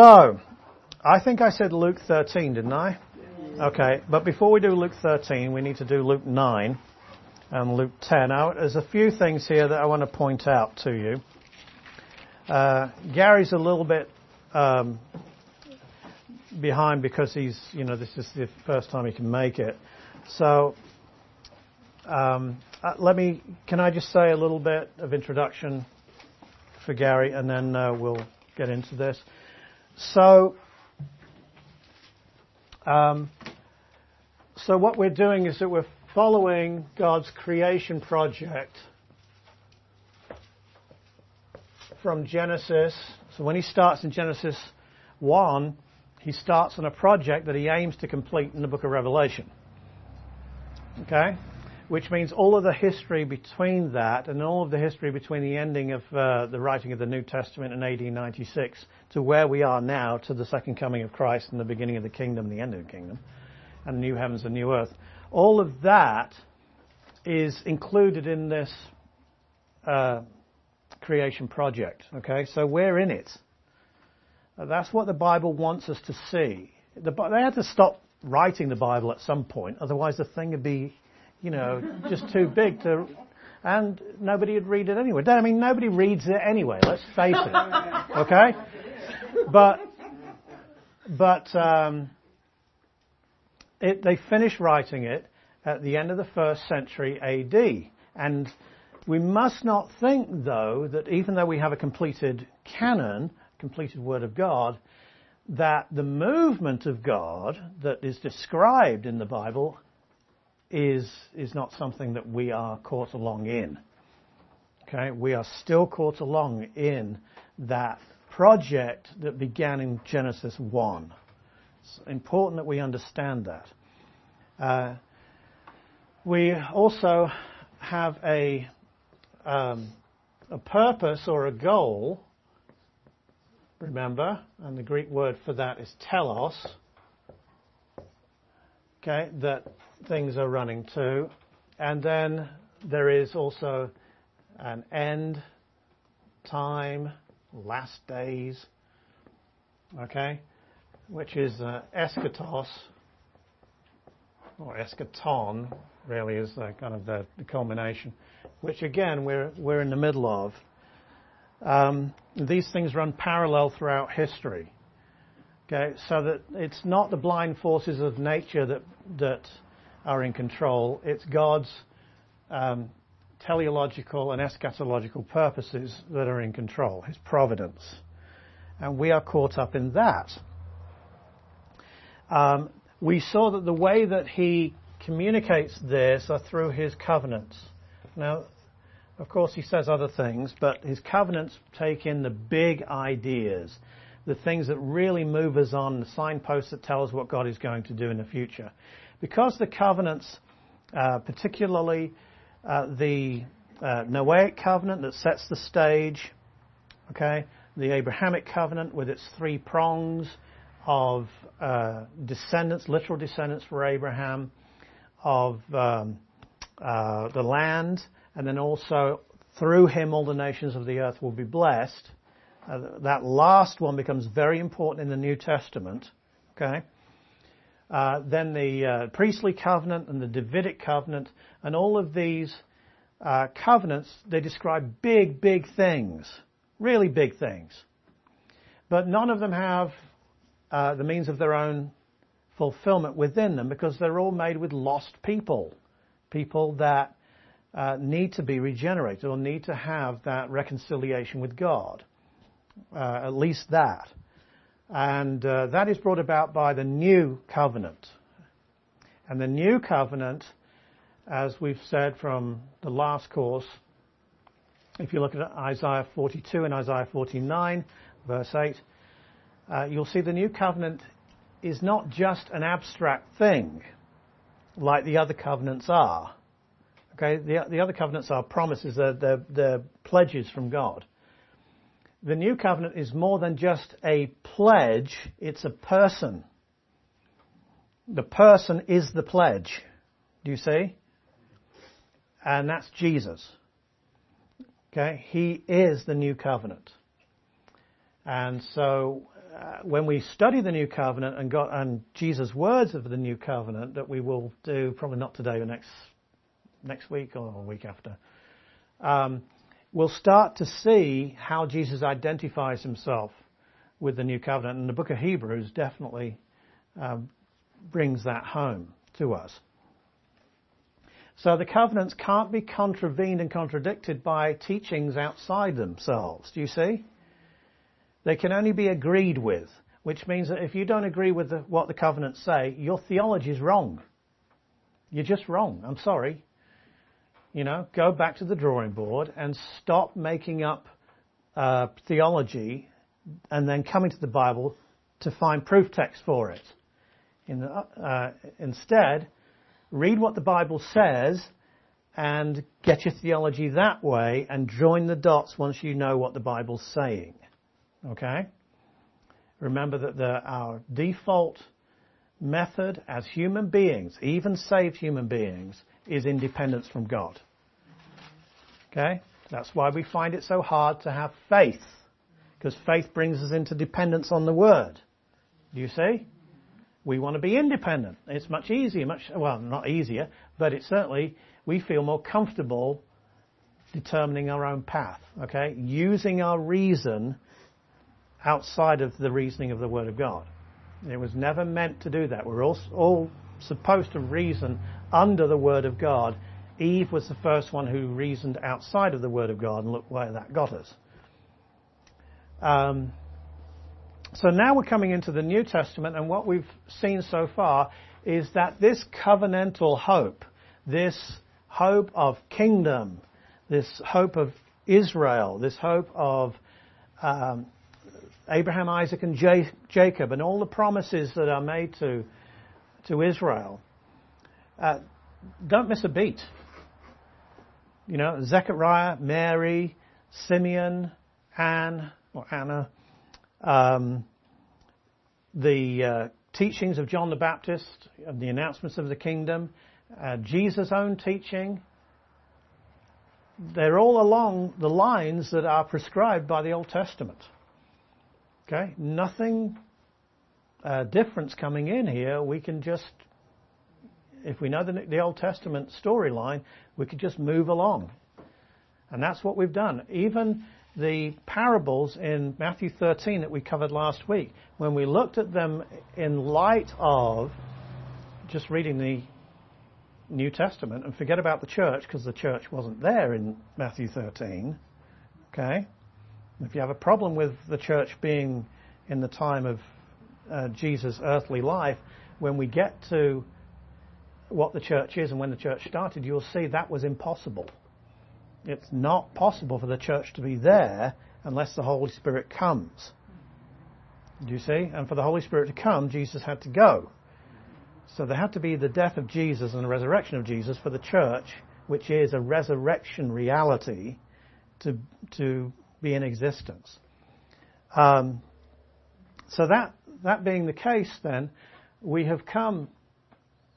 So, I think I said Luke 13, didn't I? Okay, but before we do Luke 13, we need to do Luke 9 and Luke 10. Now, there's a few things here that I want to point out to you. Uh, Gary's a little bit um, behind because he's, you know, this is the first time he can make it. So, um, uh, let me, can I just say a little bit of introduction for Gary and then uh, we'll get into this. So, um, so what we're doing is that we're following God's creation project from Genesis. So when he starts in Genesis 1, he starts on a project that he aims to complete in the book of Revelation. Okay? Which means all of the history between that and all of the history between the ending of uh, the writing of the New Testament in AD 96 to where we are now to the second coming of Christ and the beginning of the kingdom, the end of the kingdom, and new heavens and new earth. All of that is included in this uh, creation project. Okay, so we're in it. That's what the Bible wants us to see. The, they had to stop writing the Bible at some point, otherwise the thing would be, you know, just too big to, and nobody would read it anyway. I mean, nobody reads it anyway. Let's face it. Okay, but but um, it, they finished writing it at the end of the first century AD, and we must not think, though, that even though we have a completed canon, completed Word of God, that the movement of God that is described in the Bible is, is not something that we are caught along in. Okay, we are still caught along in that project that began in Genesis 1. It's important that we understand that. Uh, we also have a um, a purpose or a goal. Remember, and the Greek word for that is telos. Okay, that things are running to, and then there is also an end, time, last days. Okay, which is uh, eschatos or eschaton, really is the, kind of the, culmination, which again we're we're in the middle of. Um, these things run parallel throughout history. Okay, so that it's not the blind forces of nature that are in control. It's God's um, teleological and eschatological purposes that are in control. His providence, and we are caught up in that. Um, we saw that the way that he communicates this are through his covenants. Now, of course, he says other things, but his covenants take in the big ideas, the things that really move us on, the signposts that tell us what God is going to do in the future. Because the covenants, uh, particularly uh, the uh, Noahic covenant that sets the stage, okay, the Abrahamic covenant with its three prongs, of uh, descendants, literal descendants for Abraham, of um, uh, the land, and then also through him all the nations of the earth will be blessed. Uh, that last one becomes very important in the New Testament. Okay. Uh, then the uh, priestly covenant and the Davidic covenant, and all of these uh, covenants, they describe big, big things, really big things. But none of them have uh, the means of their own fulfillment within them because they're all made with lost people, people that uh, need to be regenerated or need to have that reconciliation with God. Uh, at least that. And uh, that is brought about by the new covenant. And the new covenant, as we've said from the last course, if you look at Isaiah 42 and Isaiah 49, verse 8, uh, you'll see the new covenant is not just an abstract thing like the other covenants are. Okay, the, the other covenants are promises, they're, they're, they're pledges from God. The new covenant is more than just a pledge, it's a person. The person is the pledge. Do you see? And that's Jesus. Okay, he is the new covenant. And so uh, when we study the new covenant and got and Jesus' words of the new covenant that we will do probably not today or next next week or week after, um, we'll start to see how Jesus identifies himself with the new covenant, and the book of Hebrews definitely um, brings that home to us. So the covenants can't be contravened and contradicted by teachings outside themselves. Do you see? They can only be agreed with, which means that if you don't agree with the, what the covenants say, your theology is wrong. You're just wrong. I'm sorry. You know, go back to the drawing board and stop making up uh, theology and then coming to the Bible to find proof text for it. In the, uh, instead, read what the Bible says and get your theology that way and join the dots once you know what the Bible's saying. Okay? Remember that the, our default method as human beings, even saved human beings, is independence from God. Okay? That's why we find it so hard to have faith. Because faith brings us into dependence on the Word. Do you see? We want to be independent. It's much easier, much, well, not easier, but it's certainly, we feel more comfortable determining our own path, okay? Using our reason outside of the reasoning of the Word of God. It was never meant to do that. We're all, all supposed to reason under the Word of God. Eve was the first one who reasoned outside of the Word of God, and look where that got us. Um, so now we're coming into the New Testament, and what we've seen so far is that this covenantal hope, this hope of kingdom, this hope of Israel, this hope of um, Abraham, Isaac, and J- Jacob, and all the promises that are made to to Israel, uh, don't miss a beat. You know, Zechariah, Mary, Simeon, Anne, or Anna, um, the uh, teachings of John the Baptist, the announcements of the kingdom, uh, Jesus' own teaching, they're all along the lines that are prescribed by the Old Testament. Okay, nothing uh, difference coming in here. We can just, if we know the, the Old Testament storyline, we could just move along, and that's what we've done. Even the parables in Matthew 13 that we covered last week, when we looked at them in light of just reading the New Testament and forget about the church because the church wasn't there in Matthew 13, okay? If you have a problem with the church being in the time of uh, Jesus' earthly life, when we get to what the church is and when the church started, you'll see that was impossible. It's not possible for the church to be there unless the Holy Spirit comes. Do you see? And for the Holy Spirit to come, Jesus had to go. So there had to be the death of Jesus and the resurrection of Jesus for the church, which is a resurrection reality, to, to be in existence. Um, so that, that being the case then, we have come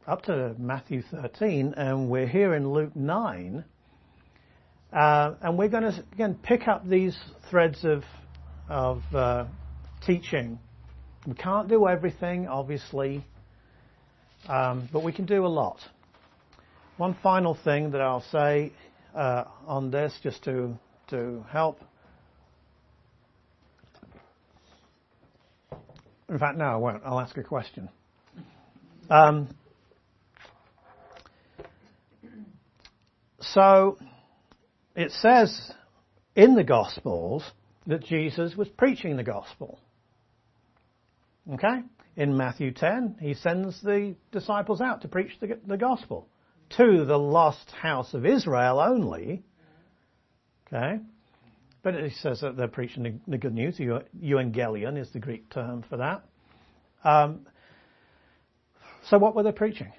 up to Matthew 13 and we're here in Luke 9 uh, and we're going to again pick up these threads of of uh, teaching. We can't do everything, obviously, um, but we can do a lot. One final thing that I'll say uh, on this, just to to help. In fact, no, I won't. I'll ask a question. Um, so it says in the Gospels that Jesus was preaching the gospel. Okay? In Matthew 10, he sends the disciples out to preach the, the gospel to the lost house of Israel only. Okay? But he says that they're preaching the, good news. Euangelion is the Greek term for that. Um, so what were they preaching?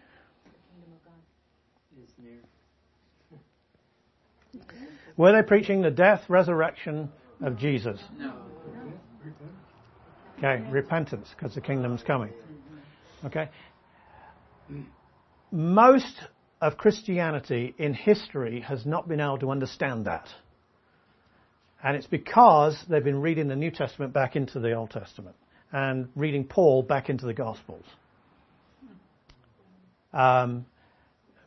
Were they preaching the death, resurrection of Jesus? No. Okay, repentance, because the kingdom's coming. Okay? Most of Christianity in history has not been able to understand that. And it's because they've been reading the New Testament back into the Old Testament. and reading Paul back into the Gospels. Um,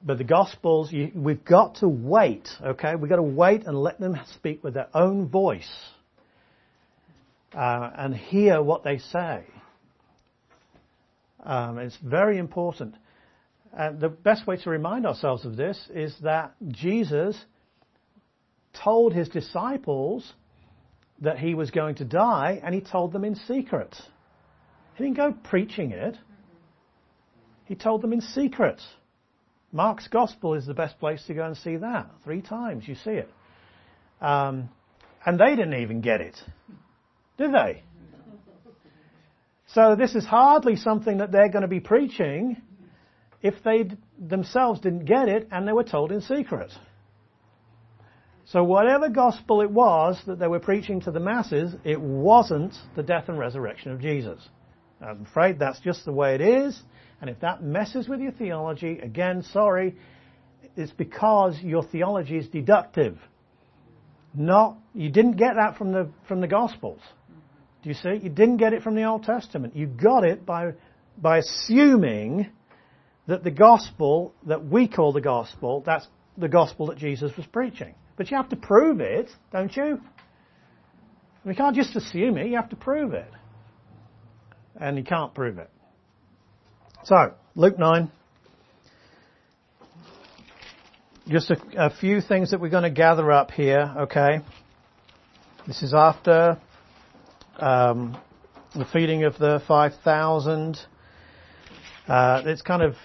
but the Gospels, you, we've got to wait, okay? We've got to wait and let them speak with their own voice uh, and hear what they say. Um, it's very important. And the best way to remind ourselves of this is that Jesus told his disciples that he was going to die, and he told them in secret. He didn't go preaching it. He told them in secret. Mark's Gospel is the best place to go and see that. Three times you see it. Um, and they didn't even get it, did they? So this is hardly something that they're going to be preaching if they themselves didn't get it and they were told in secret. So whatever gospel it was that they were preaching to the masses, it wasn't the death and resurrection of Jesus. I'm afraid that's just the way it is. And if that messes with your theology, again, sorry, it's because your theology is deductive. Not, you didn't get that from the, from the Gospels. Do you see? You didn't get it from the Old Testament. You got it by, by assuming that the Gospel that we call the Gospel, that's the Gospel that Jesus was preaching. But you have to prove it, don't you? We can't just assume it, you have to prove it. And you can't prove it. So, Luke 9. Just a, a few things that we're going to gather up here, okay? This is after um, the feeding of the 5,000. Uh, it's kind of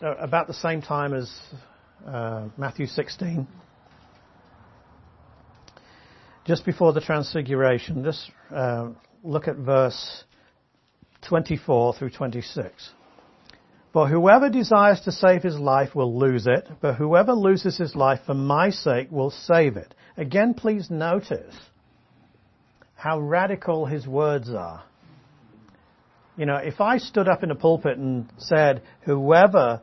uh, about the same time as uh, Matthew 16. Just before the transfiguration, just uh, look at verse 24 through 26. For whoever desires to save his life will lose it, but whoever loses his life for my sake will save it. Again, please notice how radical his words are. You know, if I stood up in a pulpit and said, whoever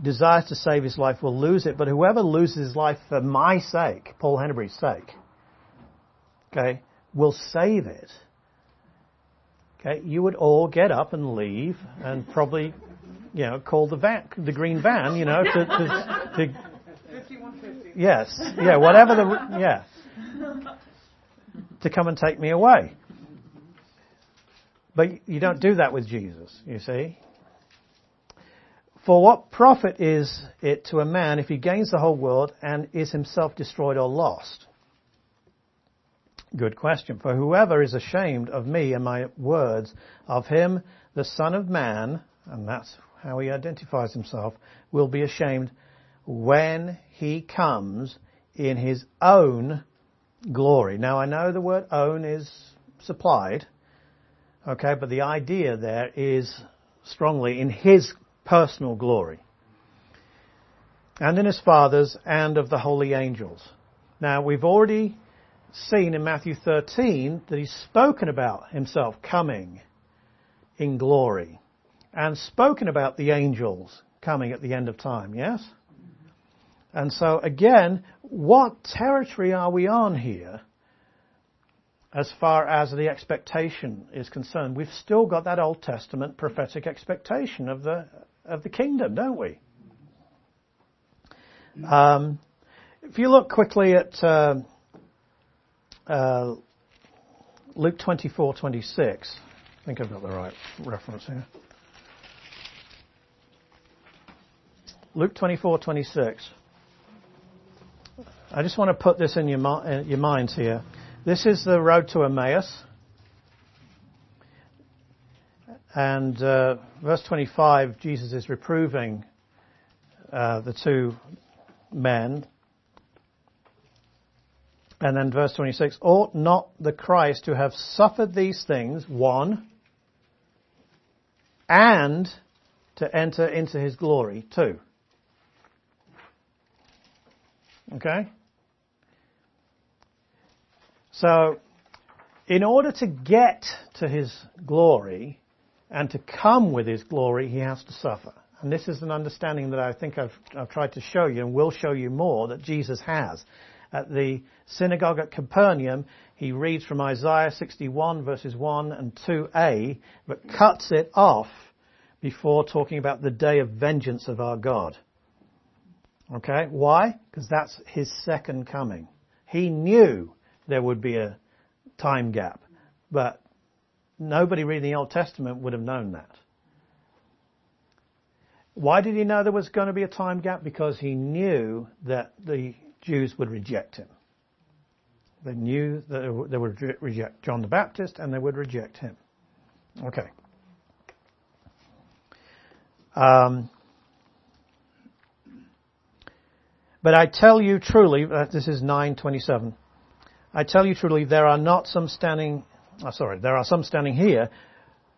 desires to save his life will lose it, but whoever loses his life for my sake, Paul Henebury's sake, okay, will save it. Okay, you would all get up and leave and probably, you know, call the van, the green van, you know, to, to, to yes, yeah, whatever the, yeah, to come and take me away. But you don't do that with Jesus, you see. For what profit is it to a man if he gains the whole world and is himself destroyed or lost? Good question. For whoever is ashamed of me and my words, of him the Son of Man, and that's how he identifies himself, will be ashamed when he comes in his own glory. Now I know the word own is supplied, okay, but the idea there is strongly in his personal glory. And in his Father's and of the holy angels. Now we've already seen in Matthew 13 that he's spoken about himself coming in glory and spoken about the angels coming at the end of time, yes? And so again, what territory are we on here as far as the expectation is concerned? We've still got that Old Testament prophetic expectation of the, of the kingdom, don't we? Um, if you look quickly at uh, uh, Luke 24, 26. I think I've got the right reference here. Luke 24, 26. I just want to put this in your, uh, your minds here. This is the road to Emmaus. And uh, verse 25, Jesus is reproving uh, the two men and then verse 26, ought not the Christ to have suffered these things, one, and to enter into his glory, two. Okay? So, in order to get to his glory and to come with his glory, he has to suffer. And this is an understanding that I think I've, I've tried to show you and will show you more that Jesus has at the synagogue at Capernaum, he reads from Isaiah 61 verses 1 and 2a, but cuts it off before talking about the day of vengeance of our God. Okay? Why? Because that's his second coming. He knew there would be a time gap, but nobody reading the Old Testament would have known that. Why did he know there was going to be a time gap? Because he knew that the Jews would reject him. They knew that they would reject John the Baptist and they would reject him. Okay. Um, but I tell you truly, uh, this is 927. I tell you truly, there are not some standing, oh, sorry, there are some standing here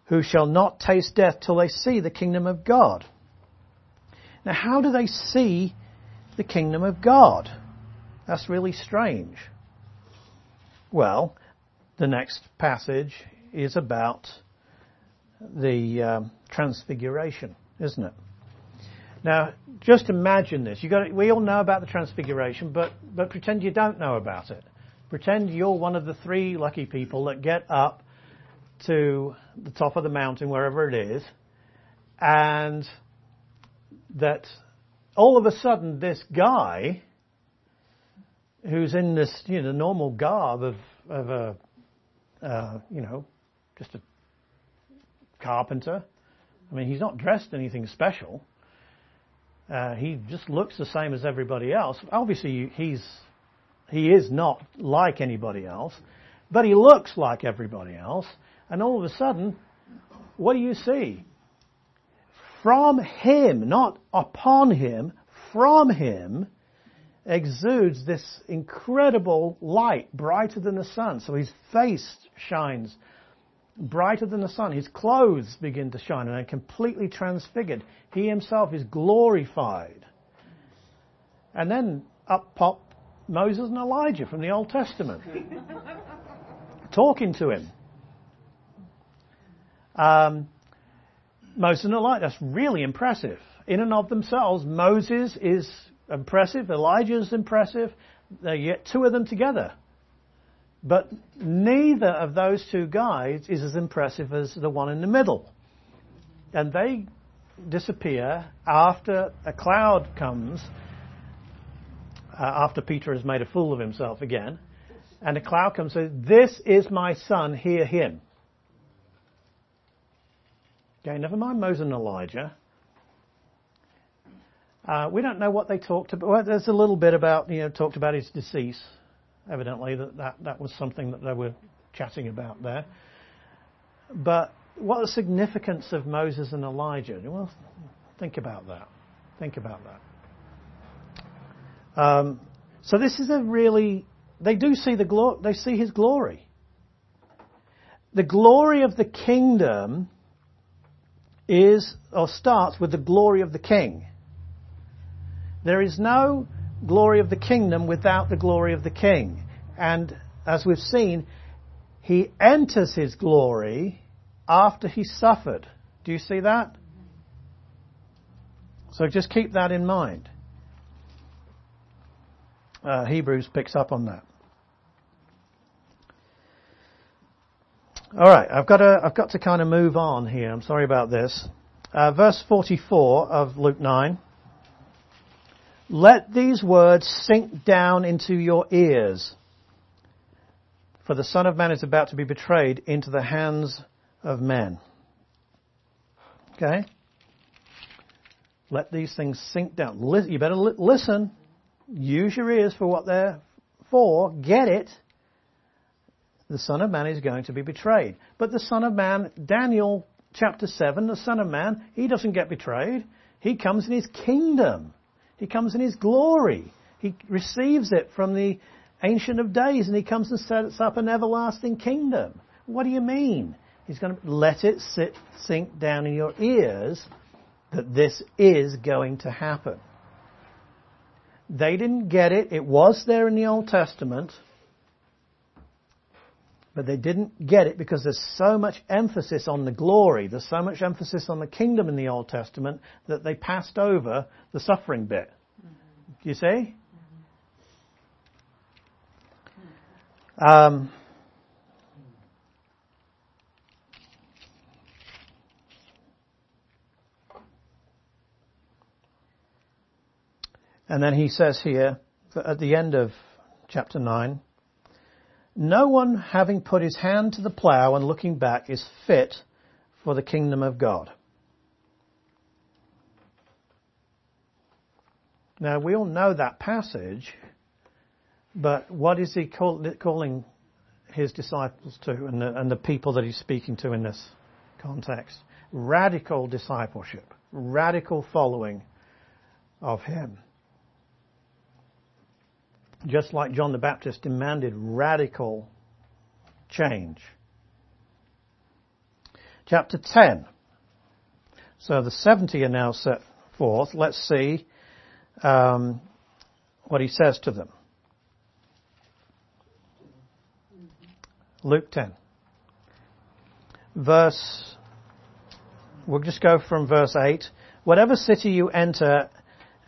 who shall not taste death till they see the kingdom of God. Now, how do they see the kingdom of God? That's really strange. Well, the next passage is about the um, transfiguration, isn't it? Now, just imagine this. Got we all know about the transfiguration, but, but pretend you don't know about it. Pretend you're one of the three lucky people that get up to the top of the mountain, wherever it is, and that all of a sudden this guy who's in this you know normal garb of of a uh, you know just a carpenter. I mean, he's not dressed anything special. Uh, he just looks the same as everybody else. Obviously, he's he is not like anybody else, but he looks like everybody else. And all of a sudden, what do you see? from him, not upon him, from him exudes this incredible light, brighter than the sun. So his face shines brighter than the sun. His clothes begin to shine and are completely transfigured. He himself is glorified. And then up pop Moses and Elijah from the Old Testament, talking to him. Um, Moses and Elijah. That's really impressive. In and of themselves, Moses is impressive, Elijah is impressive. They get two of them together. But neither of those two guys is as impressive as the one in the middle. And they disappear after a cloud comes, uh, after Peter has made a fool of himself again. And a cloud comes and says, This is my son, hear him. Okay, never mind Moses and Elijah. Uh, we don't know what they talked about. Well, there's a little bit about, you know, talked about his decease. Evidently, that, that, that was something that they were chatting about there. But what the significance of Moses and Elijah? Well, think about that. Think about that. Um, so this is a really, they do see the glory, they see his glory. The glory of the kingdom is or starts with the glory of the king. There is no glory of the kingdom without the glory of the king. And as we've seen, he enters his glory after he suffered. Do you see that? So just keep that in mind. Uh, Hebrews picks up on that. All right, I've got to, I've got to kind of move on here. I'm sorry about this. Uh, verse 44 of Luke 9. Let these words sink down into your ears, for the Son of Man is about to be betrayed into the hands of men. Okay? Let these things sink down. You better listen. Use your ears for what they're for. Get it the Son of Man is going to be betrayed. But the Son of Man, Daniel chapter 7, the Son of Man, he doesn't get betrayed. He comes in his kingdom. He comes in his glory. He receives it from the Ancient of Days and he comes and sets up an everlasting kingdom. What do you mean? He's going to let it sit, sink down in your ears that this is going to happen. They didn't get it. It was there in the Old Testament. But they didn't get it because there's so much emphasis on the glory, there's so much emphasis on the kingdom in the Old Testament that they passed over the suffering bit. Do you see? Um, and then he says here, at the end of chapter 9, no one having put his hand to the plough and looking back is fit for the kingdom of God. Now we all know that passage, but what is he call, calling his disciples to and the, and the people that he's speaking to in this context? Radical discipleship, radical following of him just like John the Baptist demanded radical change. Chapter 10. So the 70 are now set forth. Let's see um, what he says to them. Luke 10. Verse, we'll just go from verse 8. Whatever city you enter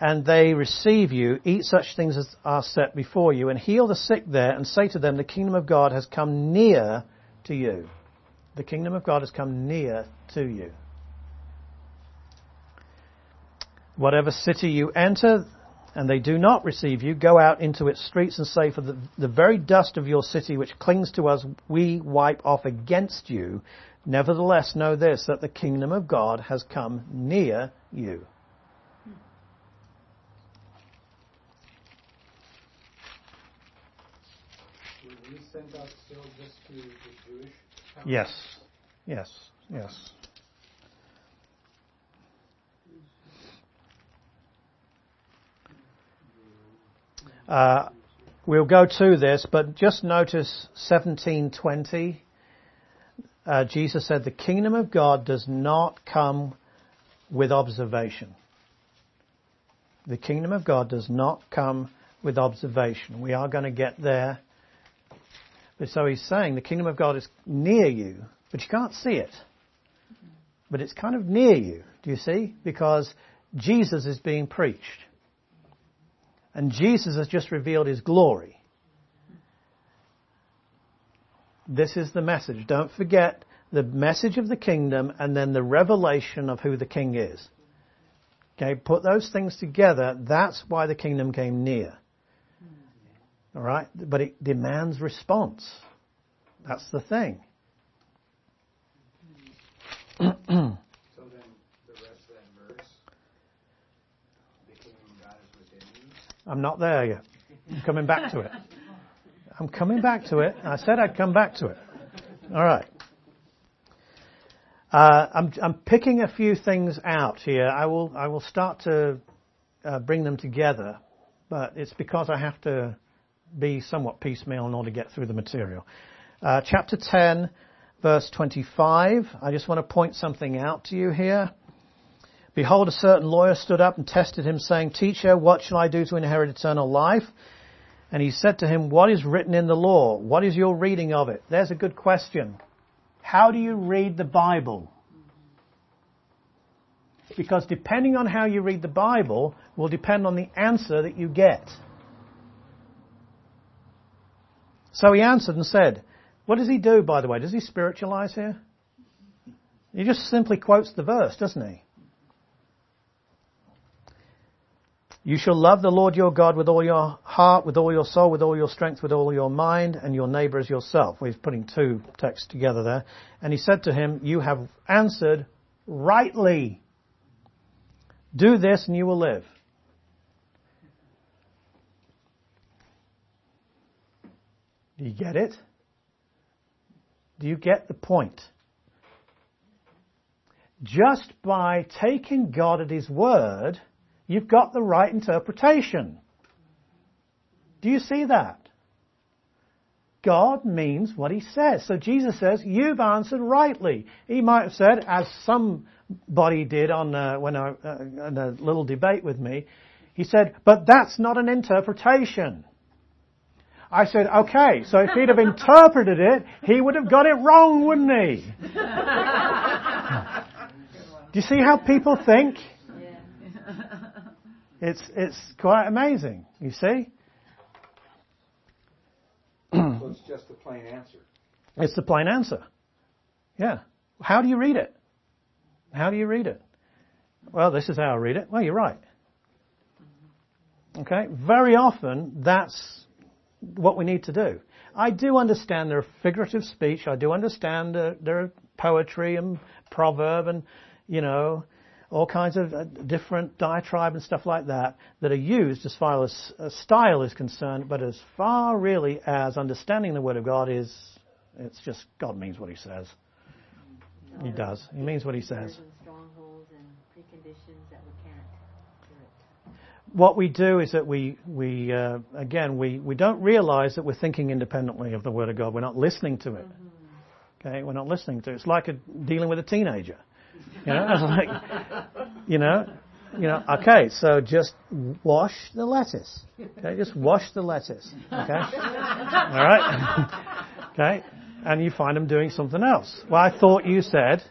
and they receive you, eat such things as are set before you, and heal the sick there, and say to them, the kingdom of God has come near to you. The kingdom of God has come near to you. Whatever city you enter, and they do not receive you, go out into its streets and say, For the, the very dust of your city which clings to us, we wipe off against you. Nevertheless, know this, that the kingdom of God has come near you. sent out still just to the Jewish Yes, yes, yes. Uh, we'll go to this, but just notice 1720. Uh, Jesus said, "The kingdom of God does not come with observation." The kingdom of God does not come with observation. We are going to get there but so he's saying the kingdom of God is near you, but you can't see it. But it's kind of near you, do you see? Because Jesus is being preached. And Jesus has just revealed his glory. This is the message. Don't forget the message of the kingdom and then the revelation of who the king is. Okay, put those things together. That's why the kingdom came near. All right? But it demands response. That's the thing. so then the rest of that verse, the kingdom of God is within you. I'm not there yet. I'm coming back to it. I'm coming back to it. I said I'd come back to it. All right. Uh, I'm, I'm, picking a few things out here. I will I will start to uh, bring them together, but it's because I have to be somewhat piecemeal in order to get through the material. Uh, chapter 10, verse 25. I just want to point something out to you here. Behold, a certain lawyer stood up and tested him, saying, Teacher, what shall I do to inherit eternal life? And he said to him, What is written in the law? What is your reading of it? There's a good question. How do you read the Bible? Because depending on how you read the Bible will depend on the answer that you get. So he answered and said, What does he do, by the way? Does he spiritualize here? He just simply quotes the verse, doesn't he? You shall love the Lord your God with all your heart, with all your soul, with all your strength, with all your mind, and your neighbor as yourself. We're putting two texts together there. And he said to him, You have answered rightly. Do this and you will live. Do you get it? Do you get the point? Just by taking God at His word, you've got the right interpretation. Do you see that? God means what He says. So Jesus says, you've answered rightly. He might have said, as somebody did on uh, when I, uh, a little debate with me, he said, but that's not an interpretation. I said, okay, so if he'd have interpreted it, he would have got it wrong, wouldn't he? Do you see how people think? It's, it's quite amazing, you see? so it's just the plain answer. It's the plain answer. Yeah. How do you read it? How do you read it? Well, this is how I read it. Well, you're right. Okay? Very often, that's what we need to do. I do understand there are figurative speech. I do understand there are poetry and proverb and, you know, all kinds of uh, different diatribe and stuff like that that are used as far as uh, style is concerned, but as far really as understanding the Word of God is, it's just God means what He says. He does. He means what He says. Strongholds and preconditions that we can't do it. What we do is that we, we uh, again, we, we don't realize that we're thinking independently of the Word of God. We're not listening to it. Okay, we're not listening to it. It's like a, dealing with a teenager. You know, like, you know, you know. Okay, so just wash the lettuce. Okay, just wash the lettuce. Okay, all right. okay, and you find them doing something else. Well, I thought you said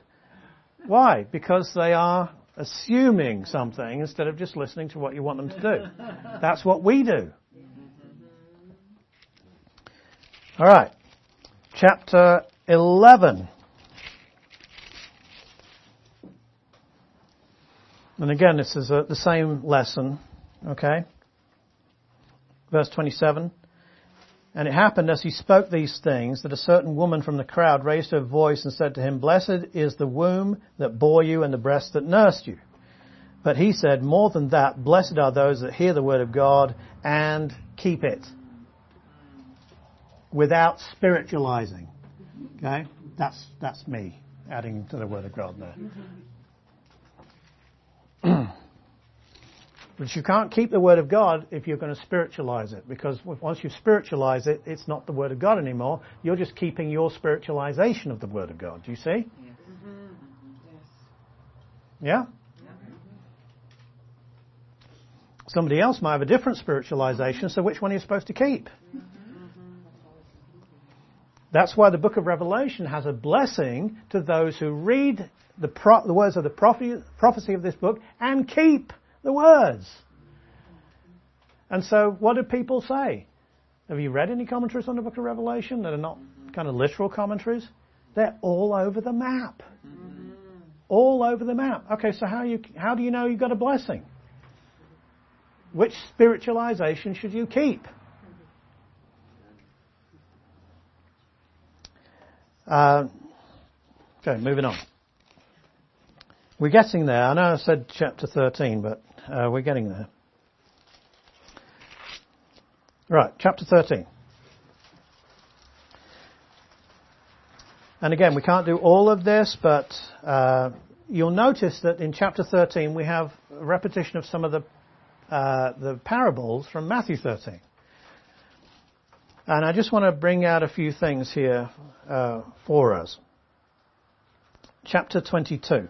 why? Because they are assuming something instead of just listening to what you want them to do. That's what we do. All right, chapter 11. And again, this is a, the same lesson, okay? Verse 27. And it happened as he spoke these things that a certain woman from the crowd raised her voice and said to him, Blessed is the womb that bore you and the breast that nursed you. But he said, More than that, blessed are those that hear the word of God and keep it. Without spiritualizing. Okay? That's, that's me adding to the word of God there. but you can't keep the Word of God if you're going to spiritualize it, because once you spiritualize it, it's not the Word of God anymore. You're just keeping your spiritualization of the Word of God. Do you see? Mm-hmm. Yeah? Somebody else might have a different spiritualization, so which one are you supposed to keep? Mm-hmm. That's why the book of Revelation has a blessing to those who read the, pro- the words of the prophecy, prophecy of this book and keep the words. And so, what do people say? Have you read any commentaries on the book of Revelation that are not kind of literal commentaries? They're all over the map. All over the map. Okay, so how, you, how do you know you've got a blessing? Which spiritualization should you keep? Uh, okay, moving on. We're getting there. I know I said chapter 13, but uh, we're getting there. Right, chapter 13. And again, we can't do all of this, but uh, you'll notice that in chapter 13 we have a repetition of some of the uh, the parables from Matthew 13. And I just want to bring out a few things here uh, for us. Chapter 22.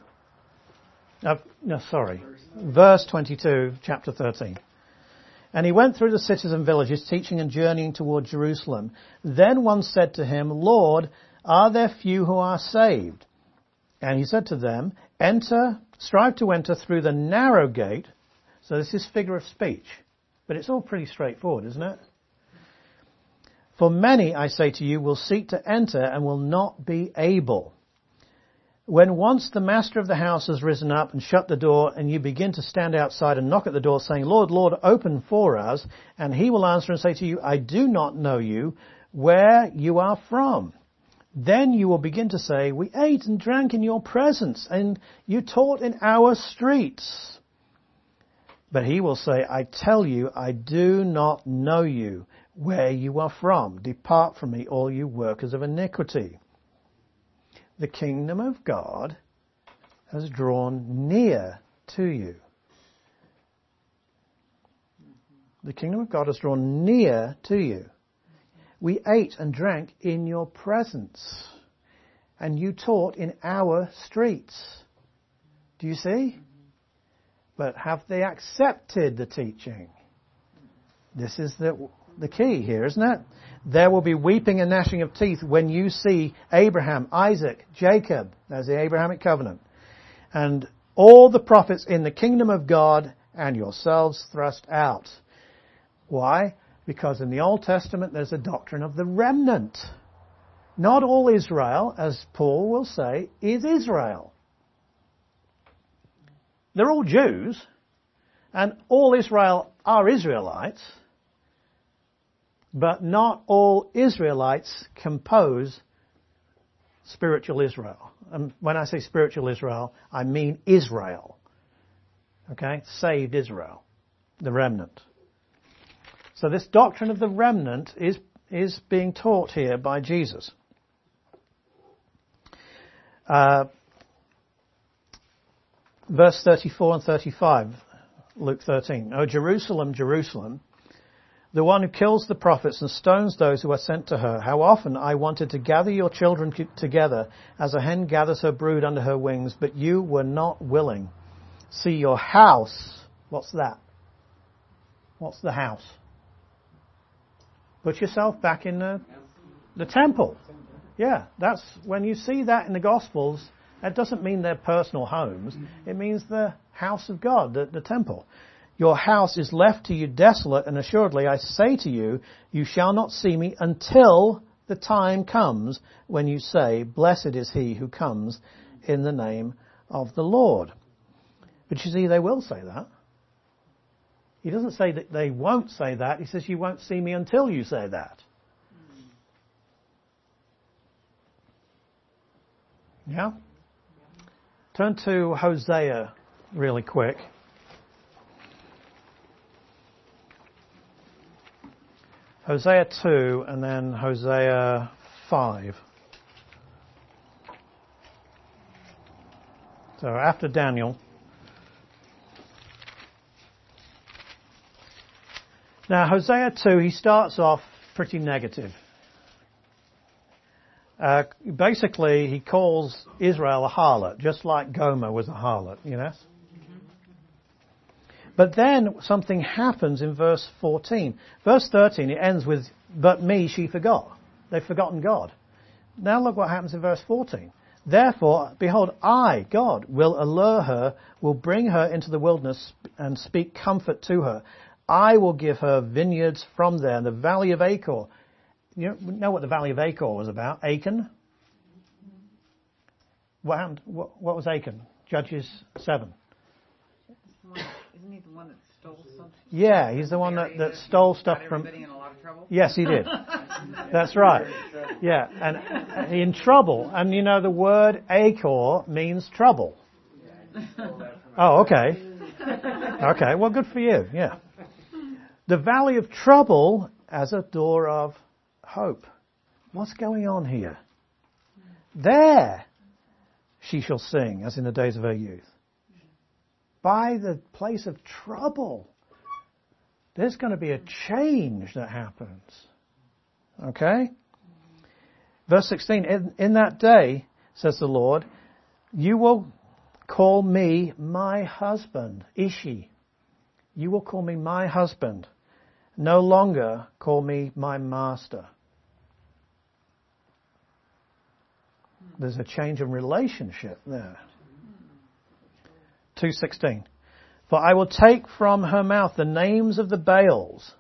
Uh, no, sorry. Verse 22, chapter 13. And he went through the cities and villages, teaching and journeying toward Jerusalem. Then one said to him, Lord, are there few who are saved? And he said to them, Enter, strive to enter through the narrow gate. So this is figure of speech. But it's all pretty straightforward, isn't it? For many, I say to you, will seek to enter and will not be able. When once the master of the house has risen up and shut the door, and you begin to stand outside and knock at the door, saying, Lord, Lord, open for us, and he will answer and say to you, I do not know you, where you are from. Then you will begin to say, We ate and drank in your presence, and you taught in our streets. But he will say, I tell you, I do not know you where you are from. Depart from me, all you workers of iniquity. The kingdom of God has drawn near to you. The kingdom of God has drawn near to you. We ate and drank in your presence, and you taught in our streets. Do you see? But have they accepted the teaching? This is the the key here, isn't it? There will be weeping and gnashing of teeth when you see Abraham, Isaac, Jacob, as the Abrahamic covenant, and all the prophets in the kingdom of God and yourselves thrust out. Why? Because in the Old Testament there's a doctrine of the remnant. Not all Israel, as Paul will say, is Israel. They're all Jews, and all Israel are Israelites, but not all Israelites compose spiritual Israel. And when I say spiritual Israel, I mean Israel. Okay? Saved Israel. The remnant. So this doctrine of the remnant is, is being taught here by Jesus. Uh, verse 34 and 35, Luke 13. O Jerusalem, Jerusalem, the one who kills the prophets and stones those who are sent to her. How often I wanted to gather your children together as a hen gathers her brood under her wings, but you were not willing. See your house. What's that? What's the house? Put yourself back in the, the temple. Yeah, that's when you see that in the Gospels. That doesn't mean their personal homes. It means the house of God, the, the temple. Your house is left to you desolate, and assuredly I say to you, you shall not see me until the time comes when you say, Blessed is he who comes in the name of the Lord. But you see, they will say that. He doesn't say that they won't say that. He says, You won't see me until you say that. Yeah? Turn to Hosea really quick. Hosea 2 and then Hosea 5. So after Daniel, Now, Hosea 2, he starts off pretty negative. Uh, basically, he calls Israel a harlot, just like Gomer was a harlot, you know. But then something happens in verse 14. Verse 13, it ends with, but me she forgot. They've forgotten God. Now look what happens in verse 14. Therefore, behold, I, God, will allure her, will bring her into the wilderness and speak comfort to her. I will give her vineyards from there, the valley of Achor. You know what the valley of Achor was about? Achan? What happened? What was Achan? Judges 7. He the one that stole something? Yeah, he's the one that, that stole stuff from. in a lot of trouble? Yes, he did. That's right. Yeah, and in trouble. And you know, the word Achor means trouble. Oh, okay. Okay, well, good for you. Yeah the valley of trouble as a door of hope. What's going on here? There she shall sing as in the days of her youth. By the place of trouble, there's going to be a change that happens. Okay? Verse 16, in, in that day, says the Lord, you will call me my husband, Ishi. You will call me my husband no longer call me my master. There's a change in relationship there. 216. For I will take from her mouth the names of the Baals,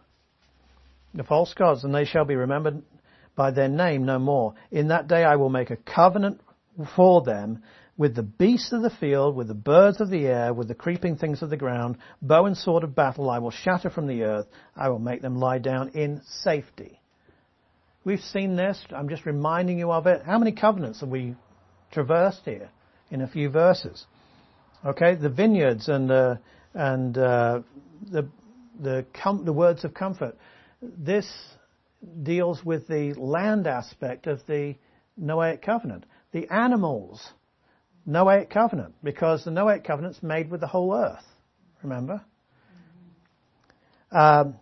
the false gods, and they shall be remembered by their name no more. In that day I will make a covenant for them with the beasts of the field, with the birds of the air, with the creeping things of the ground, bow and sword of battle I will shatter from the earth. I will make them lie down in safety. We've seen this. I'm just reminding you of it. How many covenants have we traversed here in a few verses? Okay, the vineyards and the and uh, the the com- the words of comfort. This deals with the land aspect of the Noahic covenant. The animals Noahic covenant, because the Noahic covenant's made with the whole earth. Remember? Um,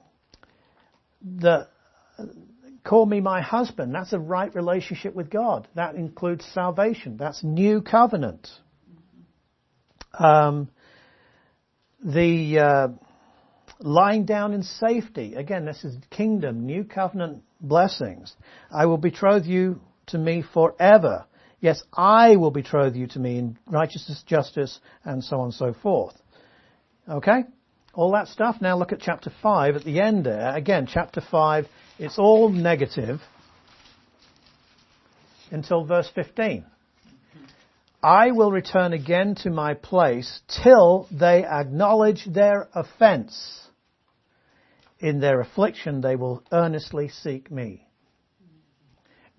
the call me my husband. That's a right relationship with God. That includes salvation. That's new covenant. Um, the uh, lying down in safety. Again, this is kingdom, new covenant blessings. I will betroth you to me forever. Yes, I will betroth you to me in righteousness, justice, and so on and so forth. Okay? all that stuff. Now look at chapter 5 at the end there. Again, chapter 5, it's all negative until verse 15. I will return again to my place till they acknowledge their offense. In their affliction they will earnestly seek me.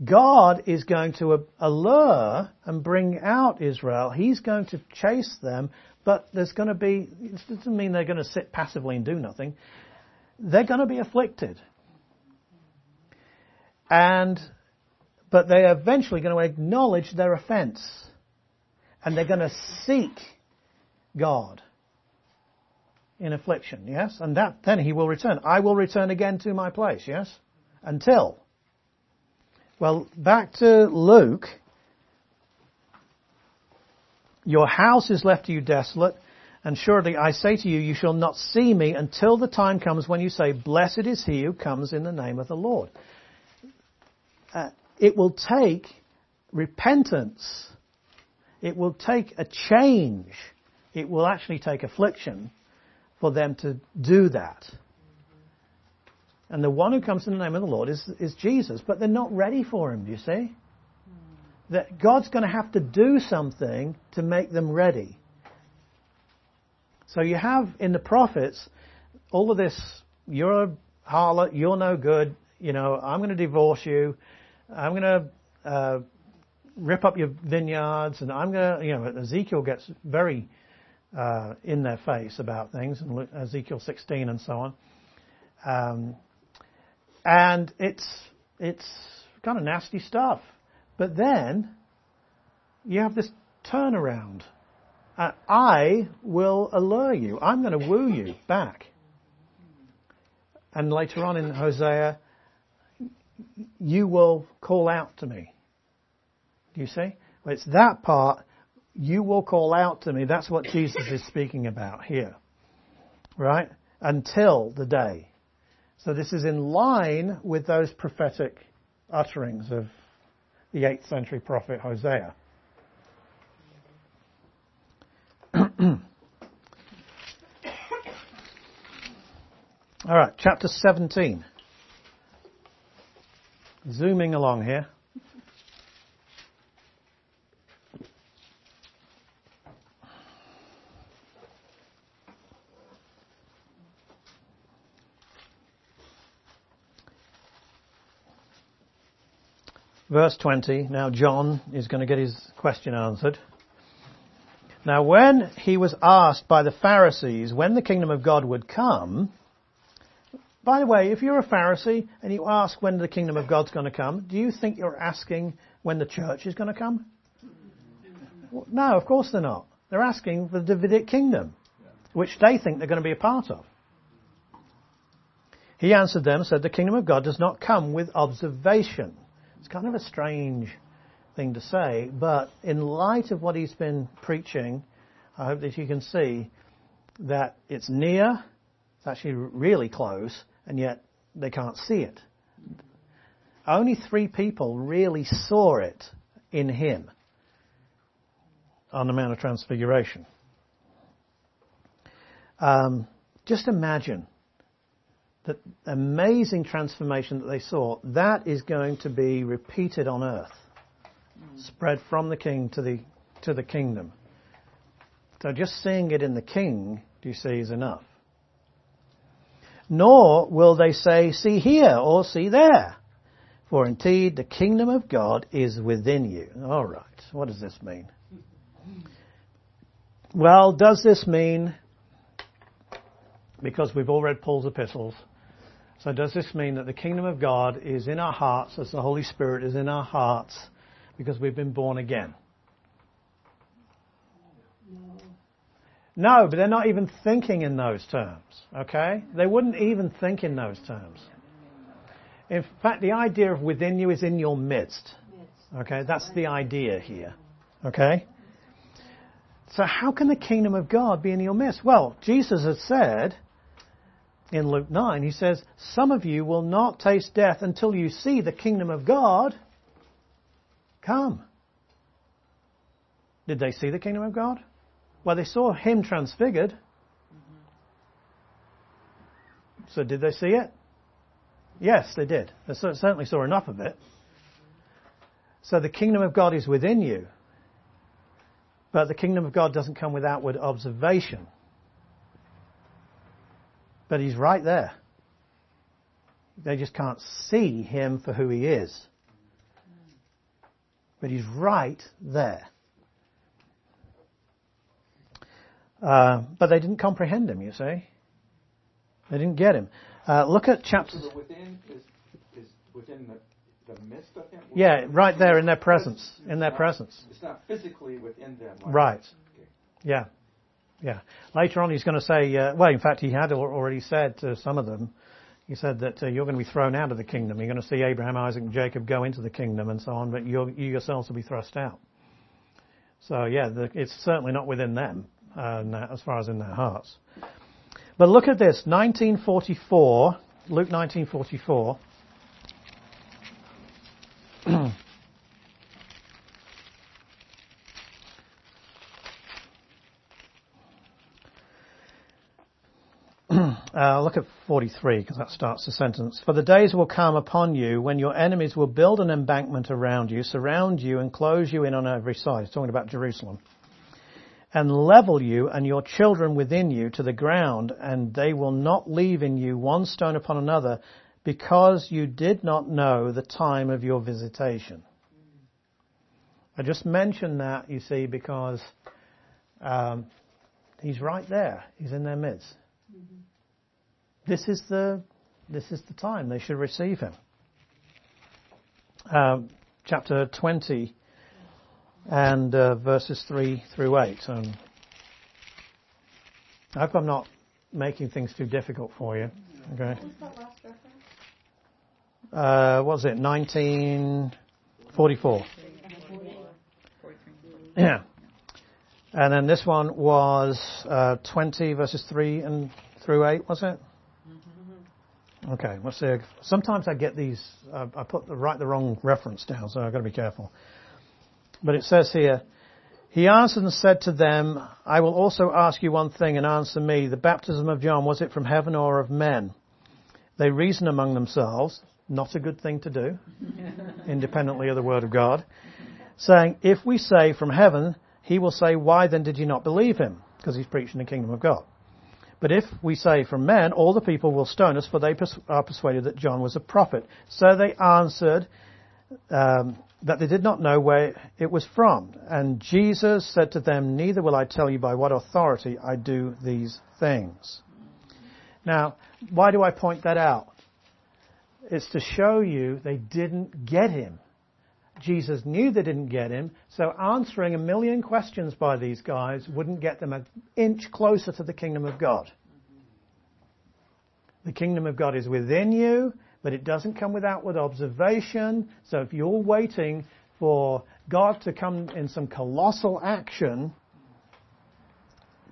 God is going to allure and bring out Israel. He's going to chase them, but there's going to be, it doesn't mean they're going to sit passively and do nothing. They're going to be afflicted. And, but they're eventually going to acknowledge their offense. And they're going to seek God in affliction, yes? And that, then he will return. I will return again to my place, yes? Until well, back to Luke. Your house is left to you desolate, and surely I say to you, you shall not see me until the time comes when you say, Blessed is he who comes in the name of the Lord. Uh, it will take repentance. It will take a change. It will actually take affliction for them to do that. And the one who comes in the name of the Lord is, is Jesus. But they're not ready for him, do you see? That God's going to have to do something to make them ready. So you have in the prophets all of this, you're a harlot, you're no good, you know, I'm going to divorce you, I'm going to uh, rip up your vineyards, and I'm going to, you know, Ezekiel gets very uh, in their face about things, and Ezekiel 16 and so on. Um, and it's, it's kind of nasty stuff. But then you have this turnaround. Uh, I will allure you. I'm going to woo you back. And later on in Hosea, you will call out to me. You see? Well, it's that part, you will call out to me. That's what Jesus is speaking about here. Right? Until the day so this is in line with those prophetic utterings of the 8th century prophet Hosea. All right, chapter 17. Zooming along here. Verse 20. Now John is going to get his question answered. Now when he was asked by the Pharisees when the kingdom of God would come, by the way, if you're a Pharisee and you ask when the kingdom of God's going to come, do you think you're asking when the church is going to come? No, of course they're not. They're asking for the Davidic kingdom, which they think they're going to be a part of. He answered them, said, The kingdom of God does not come with observation. It's kind of a strange thing to say, but in light of what he's been preaching, I hope that you can see that it's near, it's actually really close, and yet they can't see it. Only three people really saw it in him on the Mount of Transfiguration. Um, just imagine that amazing transformation that they saw, that is going to be repeated on earth. Mm. Spread from the king to the, to the kingdom. So just seeing it in the king, do you see, is enough. Nor will they say, see here or see there. For indeed the kingdom of God is within you. Alright, what does this mean? Well, does this mean, because we've all read Paul's epistles, so does this mean that the kingdom of God is in our hearts as the Holy Spirit is in our hearts because we've been born again? No, but they're not even thinking in those terms, okay? They wouldn't even think in those terms. In fact, the idea of within you is in your midst. Okay, that's the idea here. Okay? So how can the kingdom of God be in your midst? Well, Jesus has said, in Luke 9, he says, Some of you will not taste death until you see the kingdom of God come. Did they see the kingdom of God? Well, they saw him transfigured. So did they see it? Yes, they did. They certainly saw enough of it. So the kingdom of God is within you. But the kingdom of God doesn't come with outward observation. But he's right there. They just can't see him for who he is. But he's right there. Uh, but they didn't comprehend him, you see. They didn't get him. Uh, look at chapter. So within is, is within the, the midst of him? Yeah, right there in their presence. It's In their not- presence. It's not physically within them. like- Right. Okay. Yeah. Yeah. Later on, he's going to say, uh, well, in fact, he had already said to some of them, he said that uh, you're going to be thrown out of the kingdom. You're going to see Abraham, Isaac, and Jacob go into the kingdom and so on, but you yourselves will be thrust out. So, yeah, the, it's certainly not within them uh, as far as in their hearts. But look at this 1944, Luke 1944. Uh, look at 43 because that starts the sentence. For the days will come upon you when your enemies will build an embankment around you, surround you, and close you in on every side. He's talking about Jerusalem. And level you and your children within you to the ground, and they will not leave in you one stone upon another, because you did not know the time of your visitation. I just mentioned that, you see, because um, he's right there. He's in their midst. This is the this is the time they should receive him. Um, chapter 20 and uh, verses 3 through 8. Um, I hope I'm not making things too difficult for you. Okay. What's that last reference? Uh, what was it? 1944. Yeah. And then this one was uh, 20 verses 3 and through 8, was it? Okay, let's see. Sometimes I get these, uh, I put the right the wrong reference down, so I've got to be careful. But it says here, he answered and said to them, I will also ask you one thing and answer me. The baptism of John, was it from heaven or of men? They reason among themselves, not a good thing to do, independently of the word of God, saying, if we say from heaven, he will say, why then did you not believe him? Because he's preaching the kingdom of God. But if we say from men, all the people will stone us, for they pers- are persuaded that John was a prophet. So they answered um, that they did not know where it was from. And Jesus said to them, Neither will I tell you by what authority I do these things. Now, why do I point that out? It's to show you they didn't get him. Jesus knew they didn't get him, so answering a million questions by these guys wouldn't get them an inch closer to the kingdom of God. The kingdom of God is within you, but it doesn't come with outward observation. So if you're waiting for God to come in some colossal action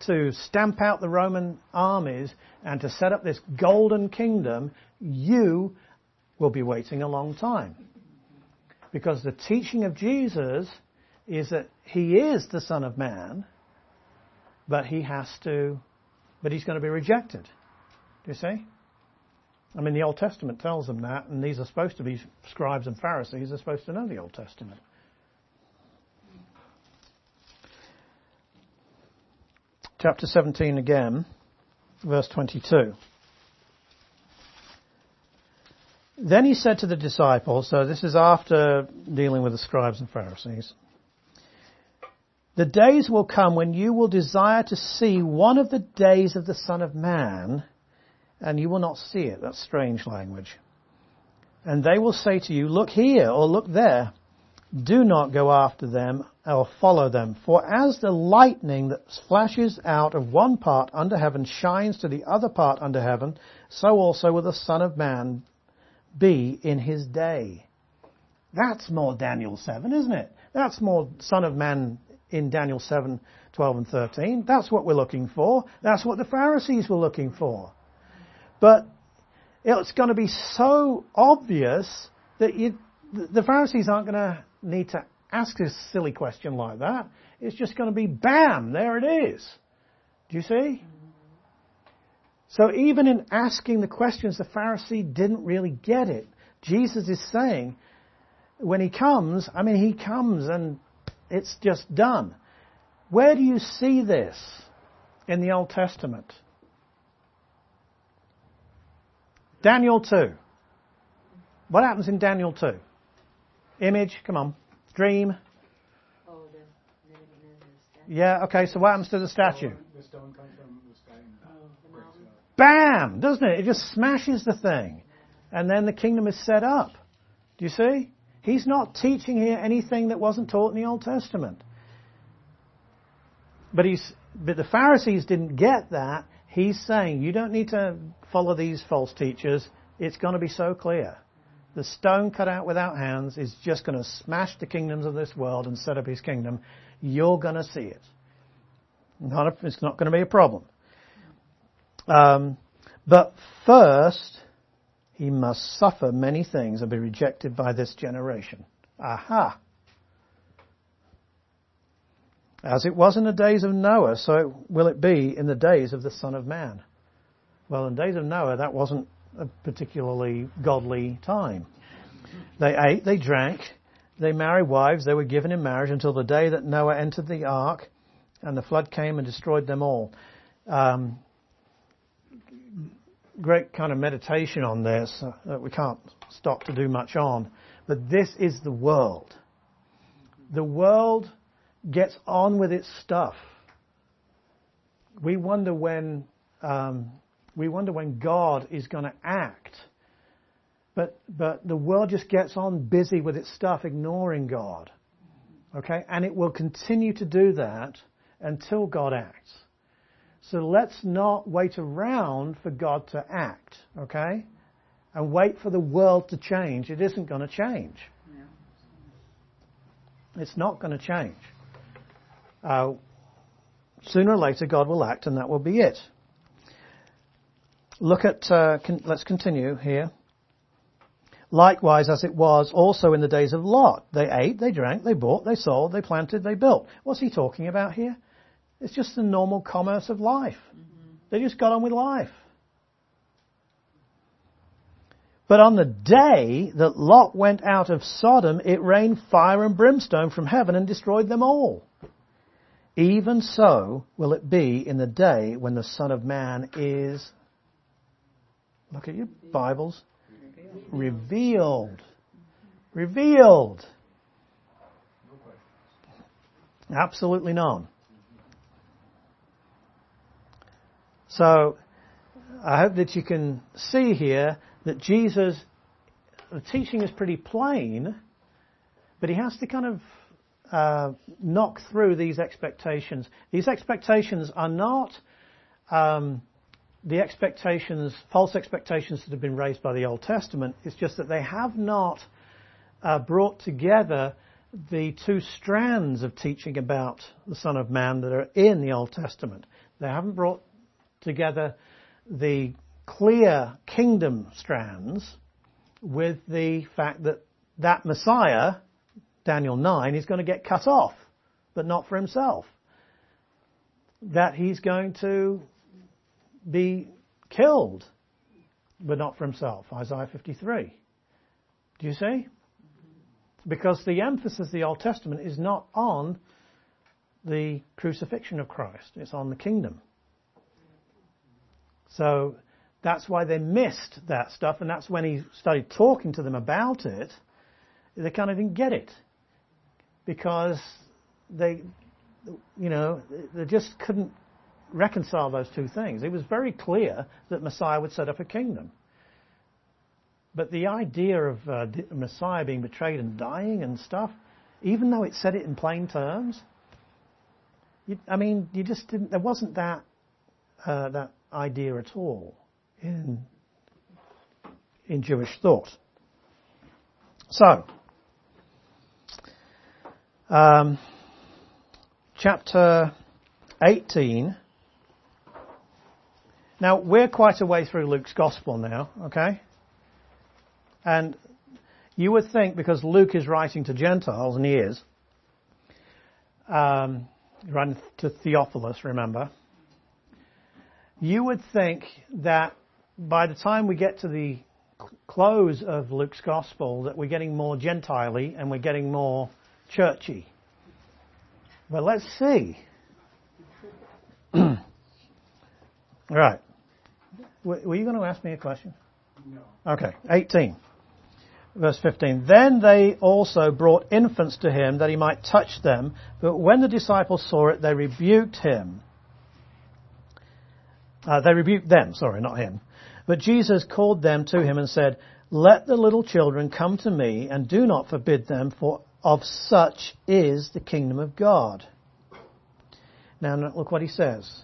to stamp out the Roman armies and to set up this golden kingdom, you will be waiting a long time. Because the teaching of Jesus is that he is the Son of Man, but he has to, but he's going to be rejected. Do you see? I mean, the Old Testament tells them that, and these are supposed to be scribes and Pharisees, are supposed to know the Old Testament. Chapter 17 again, verse 22. Then he said to the disciples, so this is after dealing with the scribes and Pharisees, the days will come when you will desire to see one of the days of the Son of Man, and you will not see it. That's strange language. And they will say to you, look here or look there. Do not go after them or follow them. For as the lightning that flashes out of one part under heaven shines to the other part under heaven, so also will the Son of Man be in his day. That's more Daniel 7, isn't it? That's more Son of Man in Daniel 7, 12 and 13. That's what we're looking for. That's what the Pharisees were looking for. But it's going to be so obvious that you, the Pharisees aren't going to need to ask a silly question like that. It's just going to be bam, there it is. Do you see? So even in asking the questions, the Pharisee didn't really get it. Jesus is saying, when he comes, I mean, he comes and it's just done. Where do you see this in the Old Testament? Daniel 2. What happens in Daniel 2? Image, come on. Dream. Oh, the Nebuchadnezzar's statue. Yeah, okay, so what happens to the statue? The stone comes from Bam! Doesn't it? It just smashes the thing. And then the kingdom is set up. Do you see? He's not teaching here anything that wasn't taught in the Old Testament. But he's, but the Pharisees didn't get that. He's saying, you don't need to follow these false teachers. It's going to be so clear. The stone cut out without hands is just going to smash the kingdoms of this world and set up his kingdom. You're going to see it. Not a, it's not going to be a problem. Um, but first, he must suffer many things and be rejected by this generation. Aha! As it was in the days of Noah, so will it be in the days of the Son of Man. Well, in the days of Noah, that wasn't a particularly godly time. They ate, they drank, they married wives, they were given in marriage until the day that Noah entered the ark and the flood came and destroyed them all. Um, great kind of meditation on this uh, that we can't stop to do much on. But this is the world. The world gets on with its stuff. We wonder when um, we wonder when God is going to act. But but the world just gets on busy with its stuff, ignoring God. Okay, and it will continue to do that until God acts. So let's not wait around for God to act, okay? And wait for the world to change. It isn't going to change. It's not going to change. Uh, sooner or later, God will act, and that will be it. Look at, uh, con- let's continue here. Likewise, as it was also in the days of Lot. They ate, they drank, they bought, they sold, they planted, they built. What's he talking about here? It's just the normal commerce of life. Mm-hmm. They just got on with life. But on the day that Lot went out of Sodom, it rained fire and brimstone from heaven and destroyed them all. Even so will it be in the day when the Son of Man is, look at your Bibles, revealed. Revealed. Absolutely none. So, I hope that you can see here that Jesus, the teaching is pretty plain, but he has to kind of uh, knock through these expectations. These expectations are not um, the expectations, false expectations that have been raised by the Old Testament. It's just that they have not uh, brought together the two strands of teaching about the Son of Man that are in the Old Testament. They haven't brought together the clear kingdom strands with the fact that that Messiah, Daniel 9, is going to get cut off, but not for himself. That he's going to be killed, but not for himself. Isaiah 53. Do you see? Because the emphasis of the Old Testament is not on the crucifixion of Christ, it's on the kingdom. So that's why they missed that stuff, and that's when he started talking to them about it. They kind of didn't get it because they, you know, they just couldn't reconcile those two things. It was very clear that Messiah would set up a kingdom. But the idea of uh, Messiah being betrayed and dying and stuff, even though it said it in plain terms, you, I mean, you just didn't. There wasn't that uh, that idea at all in in Jewish thought. So, um, chapter 18. Now, we're quite a way through Luke's Gospel now, okay? And you would think, because Luke is writing to Gentiles, and he is, um, writing to Theophilus, remember, you would think that by the time we get to the close of Luke's gospel that we're getting more gentile and we're getting more churchy. But let's see. right. Were you going to ask me a question? No. Okay, 18. Verse 15. Then they also brought infants to him that he might touch them, but when the disciples saw it, they rebuked him. Uh, they rebuked them, sorry, not him. But Jesus called them to him and said, Let the little children come to me, and do not forbid them, for of such is the kingdom of God. Now look what he says.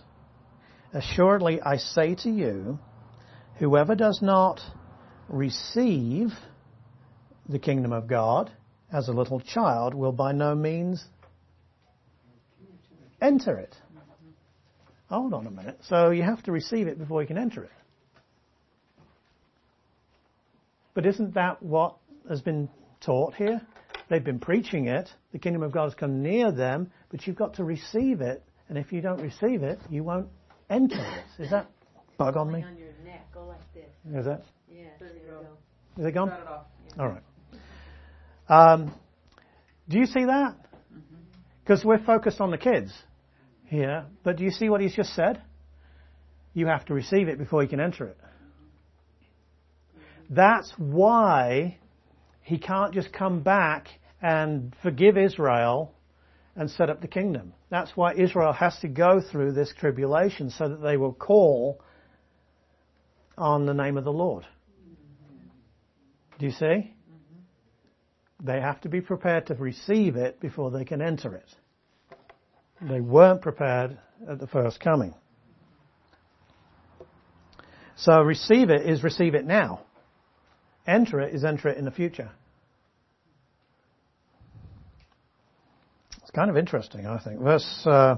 Assuredly I say to you, whoever does not receive the kingdom of God as a little child will by no means enter it. Hold on a minute. So you have to receive it before you can enter it. But isn't that what has been taught here? They've been preaching it. The kingdom of God has come near them, but you've got to receive it. And if you don't receive it, you won't enter it. Is that bug on me? On your neck, go like this. Is that? Yeah, There you go. Is it gone? Cut it off. All right. Um, do you see that? Because we're focused on the kids here, but do you see what he's just said? You have to receive it before you can enter it. That's why he can't just come back and forgive Israel and set up the kingdom. That's why Israel has to go through this tribulation so that they will call on the name of the Lord. Do you see? Mm-hmm. They have to be prepared to receive it before they can enter it. They weren't prepared at the first coming. So receive it is receive it now. Enter it is enter it in the future. It's kind of interesting, I think. Verse uh,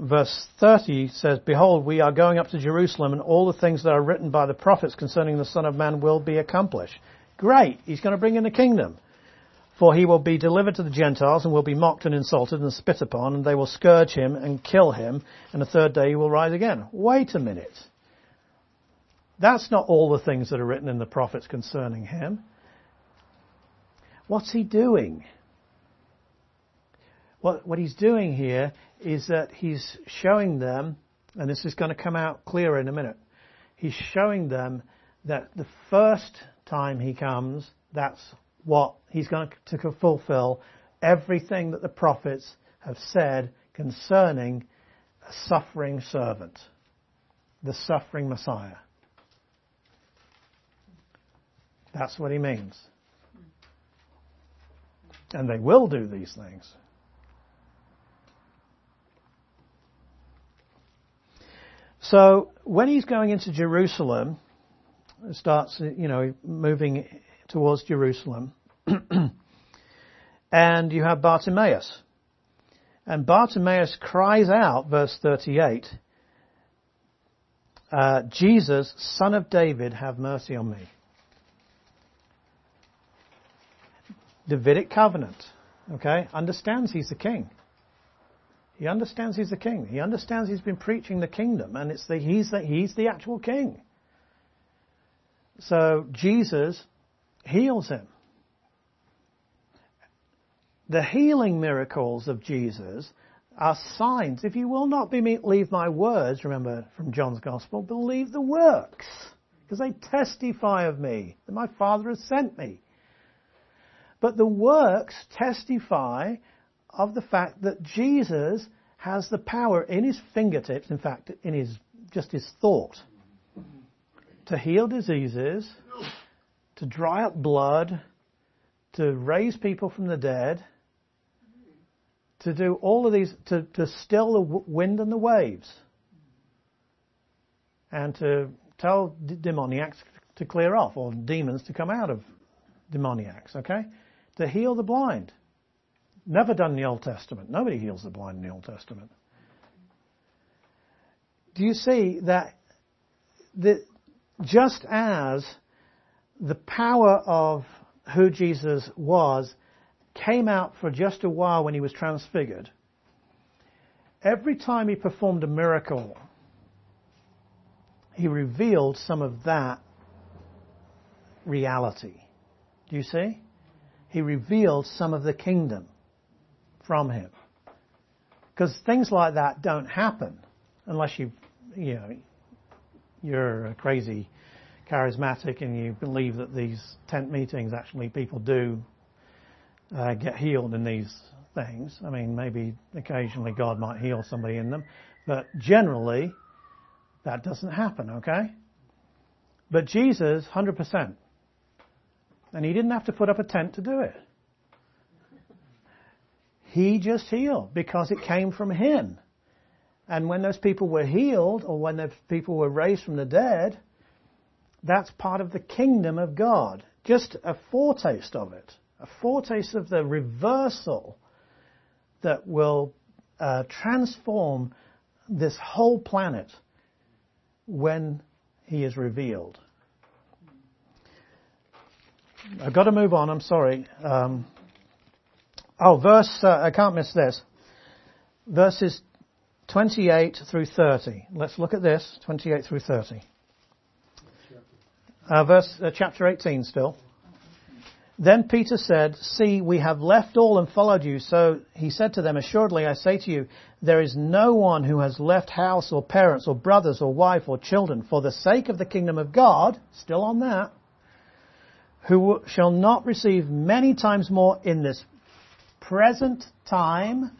verse 30 says, Behold, we are going up to Jerusalem, and all the things that are written by the prophets concerning the Son of Man will be accomplished. Great. He's going to bring in the kingdom. For he will be delivered to the Gentiles and will be mocked and insulted and spit upon, and they will scourge him and kill him, and the third day he will rise again. Wait a minute. That's not all the things that are written in the prophets concerning him. What's he doing? What, what he's doing here is that he's showing them, and this is going to come out clearer in a minute, he's showing them that the first time he comes, that's what he's going to fulfill everything that the prophets have said concerning a suffering servant, the suffering Messiah. That's what he means. And they will do these things. So when he's going into Jerusalem, starts, you know, moving towards Jerusalem, and you have Bartimaeus. And Bartimaeus cries out, verse 38, uh, Jesus, son of David, have mercy on me. Davidic covenant, okay, understands he's the king. He understands he's the king. He understands he's been preaching the kingdom, and it's the, he's the, he's the actual king. So Jesus heals him. The healing miracles of Jesus are signs. If you will not believe my words, remember from John's Gospel, believe the works, because they testify of me that my Father has sent me. But the works testify of the fact that Jesus has the power in his fingertips, in fact, in his just his thought, to heal diseases, to dry up blood, to raise people from the dead, to do all of these, to, to still the wind and the waves, and to tell demoniacs to clear off, or demons to come out of demoniacs, okay? To heal the blind. Never done in the Old Testament. Nobody heals the blind in the Old Testament. Do you see that the, just as the power of who Jesus was came out for just a while when he was transfigured, every time he performed a miracle, he revealed some of that reality. Do you see? He revealed some of the kingdom from him. Because things like that don't happen unless you, you know, you're a crazy charismatic and you believe that these tent meetings actually people do uh, get healed in these things. I mean, maybe occasionally God might heal somebody in them, but generally that doesn't happen, okay? But Jesus, 100%. And he didn't have to put up a tent to do it. He just healed because it came from him. And when those people were healed or when those people were raised from the dead, that's part of the kingdom of God. Just a foretaste of it. A foretaste of the reversal that will uh, transform this whole planet when he is revealed. I've got to move on. I'm sorry. Um, oh, verse. Uh, I can't miss this. Verses 28 through 30. Let's look at this. 28 through 30. Uh, verse uh, chapter 18 still. Then Peter said, See, we have left all and followed you. So he said to them, Assuredly I say to you, there is no one who has left house or parents or brothers or wife or children for the sake of the kingdom of God, still on that, who shall not receive many times more in this present time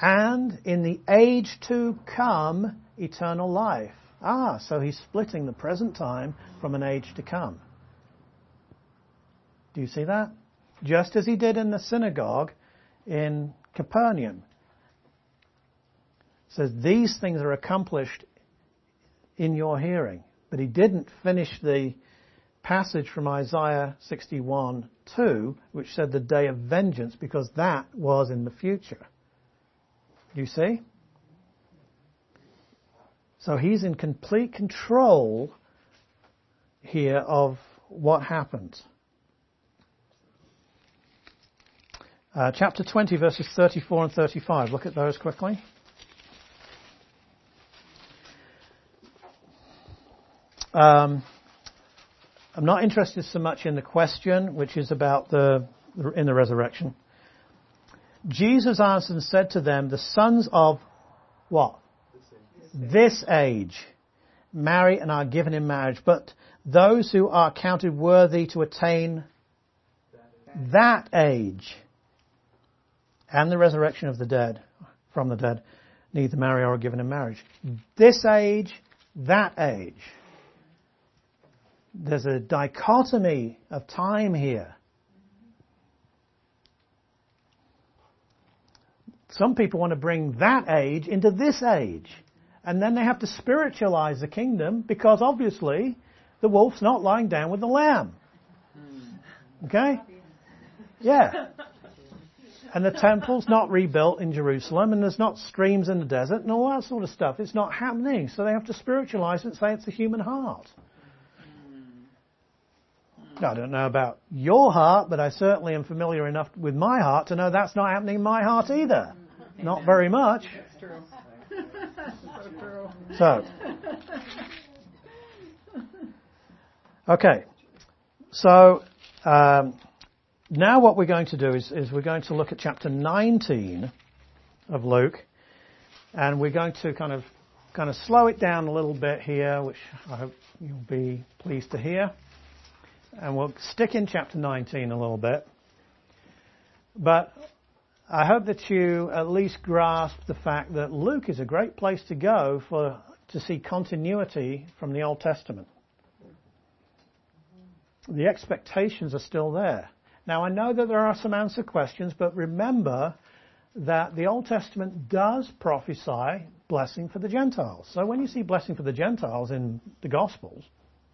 and in the age to come eternal life. Ah, so he's splitting the present time from an age to come. Do you see that? Just as he did in the synagogue in Capernaum. It says these things are accomplished in your hearing. But he didn't finish the passage from Isaiah 61 2, which said the day of vengeance, because that was in the future. Do you see? So he's in complete control here of what happens. Uh, chapter 20, verses 34 and 35. Look at those quickly. Um, I'm not interested so much in the question, which is about the in the resurrection. Jesus answered and said to them, "The sons of what? This age marry and are given in marriage, but those who are counted worthy to attain that age and the resurrection of the dead from the dead neither marry or are given in marriage. This age, that age. There's a dichotomy of time here. Some people want to bring that age into this age. And then they have to spiritualize the kingdom because obviously the wolf's not lying down with the lamb. Hmm. Okay? Yeah. And the temple's not rebuilt in Jerusalem, and there's not streams in the desert, and all that sort of stuff. It's not happening. So they have to spiritualize it and say it's the human heart. Hmm. I don't know about your heart, but I certainly am familiar enough with my heart to know that's not happening in my heart either. Hmm. Not very much. So, okay. So, um, now what we're going to do is, is we're going to look at chapter 19 of Luke, and we're going to kind of kind of slow it down a little bit here, which I hope you'll be pleased to hear. And we'll stick in chapter 19 a little bit. But I hope that you at least grasp the fact that Luke is a great place to go for to see continuity from the Old Testament. The expectations are still there. Now, I know that there are some answer questions, but remember that the Old Testament does prophesy blessing for the Gentiles. So when you see blessing for the Gentiles in the Gospels,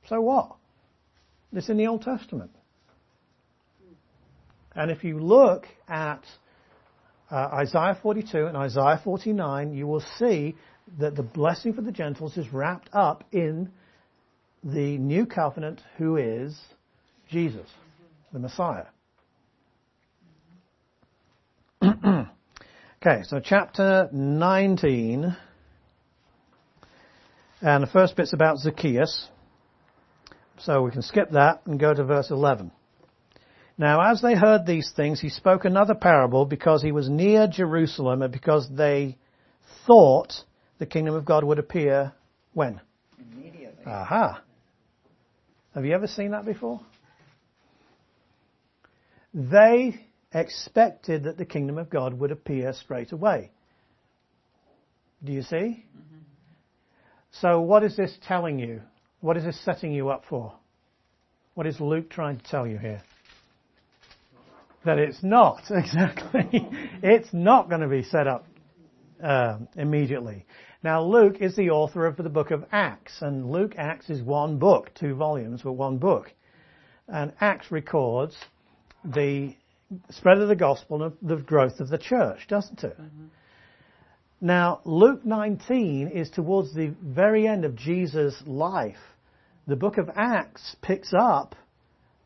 so what? It's in the Old Testament. And if you look at uh, Isaiah 42 and Isaiah 49, you will see that the blessing for the Gentiles is wrapped up in the new covenant, who is Jesus, the Messiah. Okay, so chapter 19. And the first bit's about Zacchaeus. So we can skip that and go to verse 11. Now, as they heard these things, he spoke another parable because he was near Jerusalem and because they thought the kingdom of God would appear when? Immediately. Aha. Have you ever seen that before? They expected that the kingdom of God would appear straight away. Do you see? Mm-hmm. So what is this telling you? What is this setting you up for? What is Luke trying to tell you here? That it's not, exactly. it's not going to be set up um, immediately. Now, Luke is the author of the book of Acts, and Luke Acts is one book, two volumes, but one book. And Acts records the spread of the gospel and the growth of the church, doesn't it? Now, Luke 19 is towards the very end of Jesus' life. The book of Acts picks up,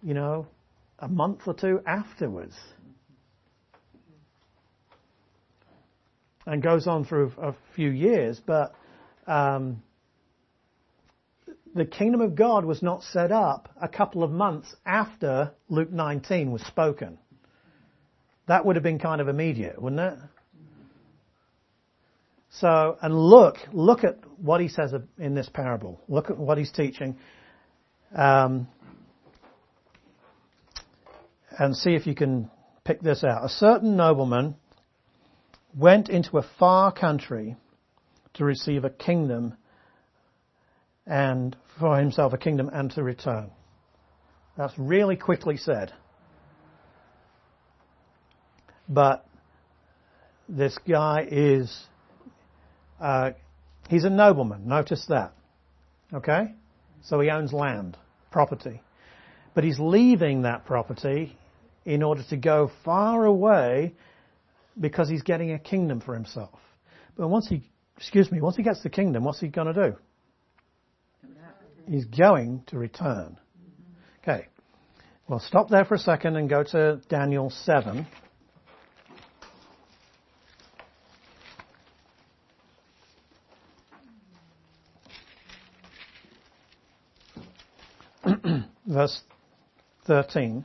you know, a month or two afterwards. And goes on a, a few years, but um, the kingdom of God was not set up a couple of months after Luke 19 was spoken. That would have been kind of immediate, wouldn't it? So, and look, look at what he says in this parable. Look at what he's teaching. Um, and see if you can pick this out. A certain nobleman went into a far country to receive a kingdom and for himself a kingdom and to return. That's really quickly said. But this guy is, uh, he's a nobleman. Notice that. Okay? So he owns land, property. But he's leaving that property in order to go far away because he's getting a kingdom for himself. But once he, excuse me, once he gets the kingdom, what's he going to do? He's going to return. Okay. We'll stop there for a second and go to Daniel 7. Verse 13.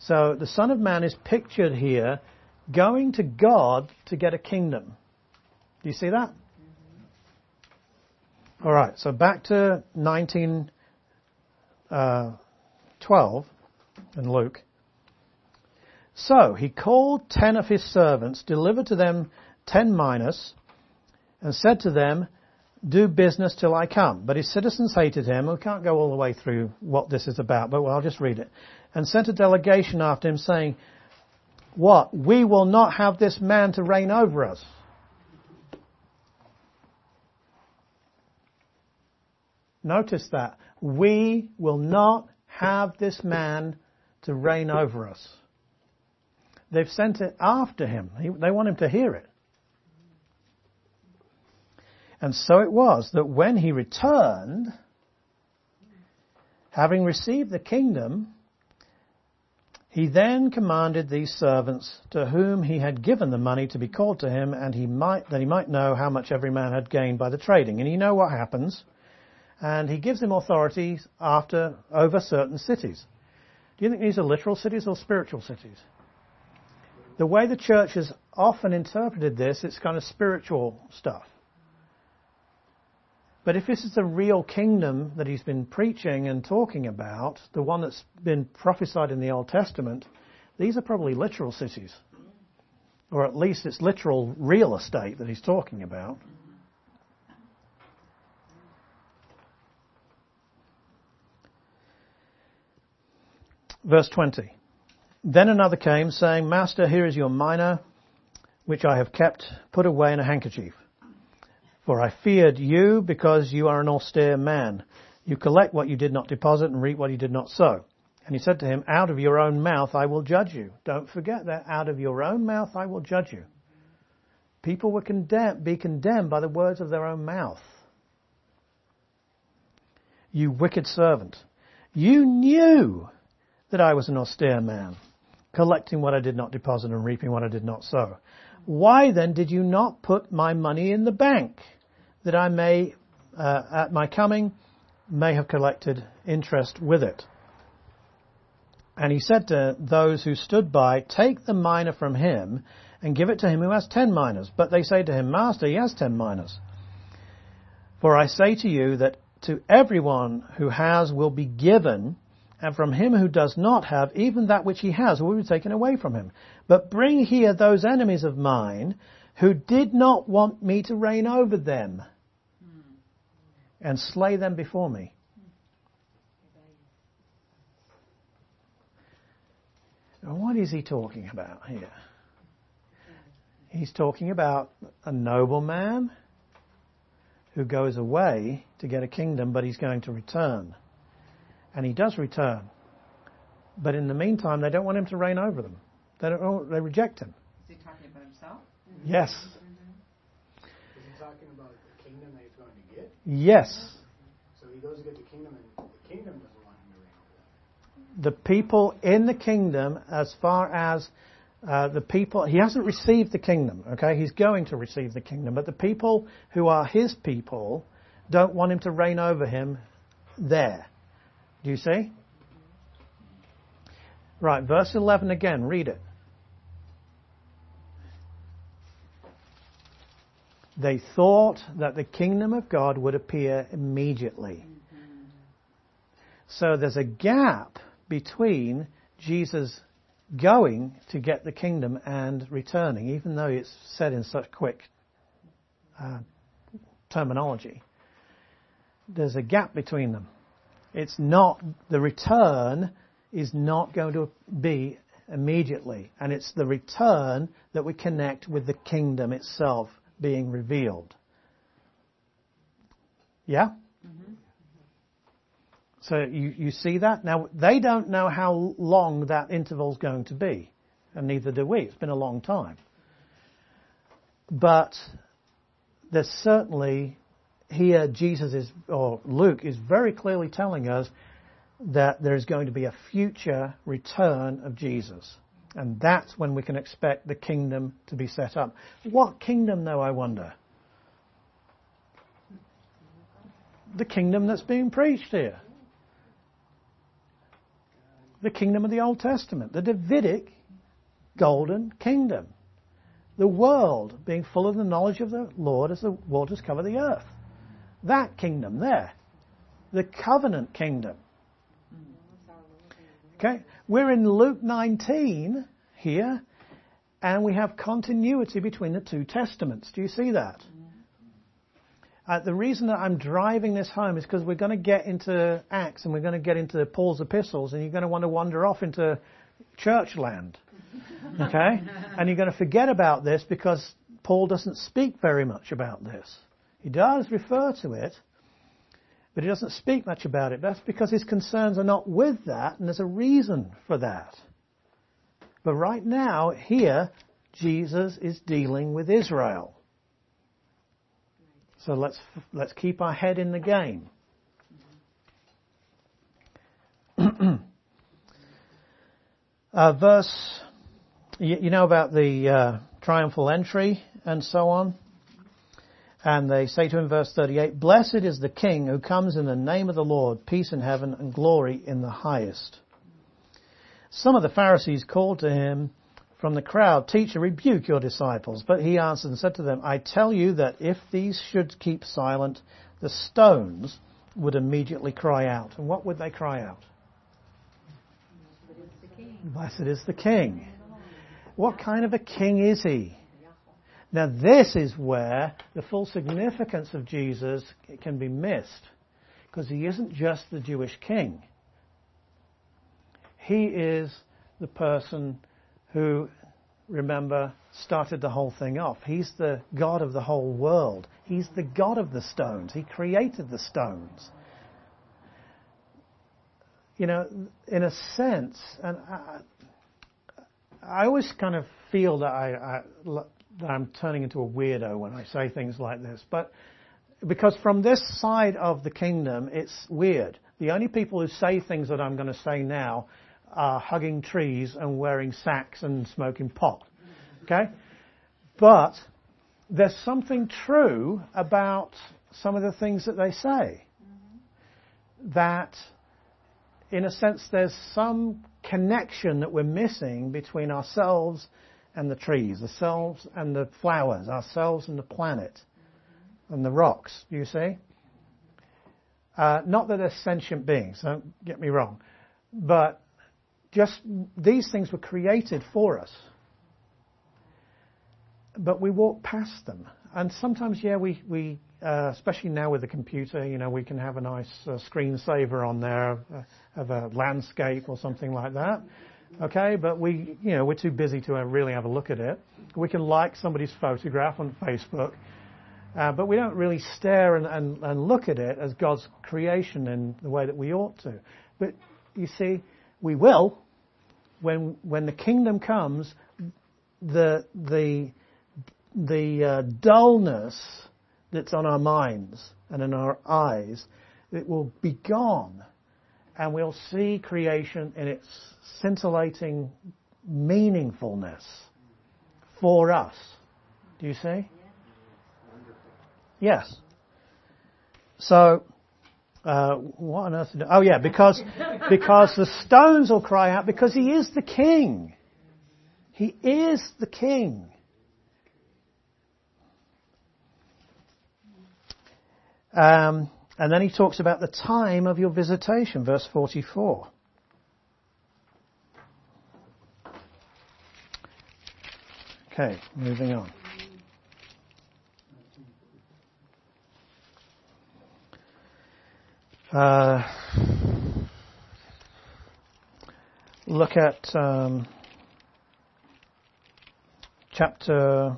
So the Son of Man is pictured here going to God to get a kingdom. Do you see that? All right, so back to 1912 uh, in Luke. So he called ten of his servants, delivered to them ten minas, and said to them, Do business till I come. But his citizens hated him. We can't go all the way through what this is about, but well, I'll just read it. And sent a delegation after him, saying, what? We will not have this man to reign over us. Notice that. We will not have this man to reign over us. They've sent it after him. They want him to hear it. And so it was that when he returned, having received the kingdom, he then commanded these servants to whom he had given the money to be called to him and he might, that he might know how much every man had gained by the trading. And you know what happens. And he gives them authority after, over certain cities. Do you think these are literal cities or spiritual cities? The way the church has often interpreted this, it's kind of spiritual stuff. But if this is the real kingdom that he's been preaching and talking about, the one that's been prophesied in the Old Testament, these are probably literal cities. Or at least it's literal real estate that he's talking about. Verse 20. Then another came, saying, Master, here is your mina, which I have kept put away in a handkerchief. For I feared you because you are an austere man. You collect what you did not deposit and reap what you did not sow. And he said to him, Out of your own mouth I will judge you. Don't forget that. Out of your own mouth I will judge you. People will condemn, be condemned by the words of their own mouth. You wicked servant. You knew that I was an austere man, collecting what I did not deposit and reaping what I did not sow. Why then did you not put my money in the bank, that I may, uh, at my coming, may have collected interest with it? And he said to those who stood by, Take the mina from him and give it to him who has ten minas. But they say to him, Master, he has ten minas. For I say to you that to everyone who has will be given, and from him who does not have, even that which he has will be taken away from him. But bring here those enemies of mine who did not want me to reign over them, and slay them before me. Now, what is he talking about here? He's talking about a nobleman who goes away to get a kingdom, but he's going to return. And he does return. But in the meantime, they don't want him to reign over them. They, don't, they reject him. Is he talking about himself? Yes. Is he talking about the kingdom that he's going to get? Yes. So he goes to get the kingdom, and the kingdom doesn't want him to reign over them. The people in the kingdom, as far as uh, the people, he hasn't received the kingdom, okay? He's going to receive the kingdom, but the people who are his people don't want him to reign over him there. Do you see? Right, verse 11 again, read it. They thought that the kingdom of God would appear immediately. So there's a gap between Jesus going to get the kingdom and returning, even though it's said in such quick uh, terminology. There's a gap between them. It's not, the return is not going to be immediately, and it's the return that we connect with the kingdom itself being revealed. Yeah? Mm-hmm. So you, you see that? Now, they don't know how long that interval is going to be, and neither do we. It's been a long time. But there's certainly here Jesus is, or Luke is very clearly telling us that there's going to be a future return of Jesus. And that's when we can expect the kingdom to be set up. What kingdom, though, I wonder? The kingdom that's being preached here. The kingdom of the Old Testament, the Davidic golden kingdom. The world being full of the knowledge of the Lord as the waters cover the earth. That kingdom there. The covenant kingdom. Okay? We're in Luke 19 here, and we have continuity between the two testaments. Do you see that? Uh, the reason that I'm driving this home is because we're going to get into Acts and we're going to get into Paul's epistles, and you're going to want to wander off into church land. Okay? and you're going to forget about this because Paul doesn't speak very much about this. He does refer to it, but he doesn't speak much about it. That's because his concerns are not with that, and there's a reason for that. But right now, here, Jesus is dealing with Israel. So let's, let's keep our head in the game. uh, verse, you, you, know about the uh, triumphal entry and so on. And they say to him, verse 38, Blessed is the King who comes in the name of the Lord, peace in heaven and glory in the highest. Some of the Pharisees called to him from the crowd, Teacher, rebuke your disciples. But he answered and said to them, I tell you that if these should keep silent, the stones would immediately cry out. And what would they cry out? Blessed is the King. What kind of a king is he? Now this is where the full significance of Jesus can be missed. Because he isn't just the Jewish king. He is the person who, remember, started the whole thing off. He's the God of the whole world. He's the God of the stones. He created the stones. You know, in a sense, and I, I always kind of feel that I, I that I'm turning into a weirdo when I say things like this, but because from this side of the kingdom, it's weird. The only people who say things that I'm going to say now are hugging trees and wearing sacks and smoking pot. Okay? But there's something true about some of the things that they say. That, in a sense, there's some connection that we're missing between ourselves and the trees, ourselves and the flowers, ourselves and the planet and the rocks, you see? Uh, not that they're sentient beings, don't get me wrong, but just these things were created for us. But we walk past them. And sometimes, yeah, we, we uh, especially now with the computer, you know, we can have a nice uh, screensaver on there of a landscape or something like that. Okay, but we, you know, we're too busy to really have a look at it. We can like somebody's photograph on Facebook, uh, but we don't really stare and, and, and look at it as God's creation in the way that we ought to. But you see, we will when when the kingdom comes. The the the uh, dullness that's on our minds and in our eyes, it will be gone, and we'll see creation in its scintillating meaningfulness for us. Do you see? Yes. So, uh, what on earth? Oh yeah, because because the stones will cry out because he is the king. He is the king. Um, and then he talks about the time of your visitation, verse 44. Okay, moving on. Uh, look at um, chapter.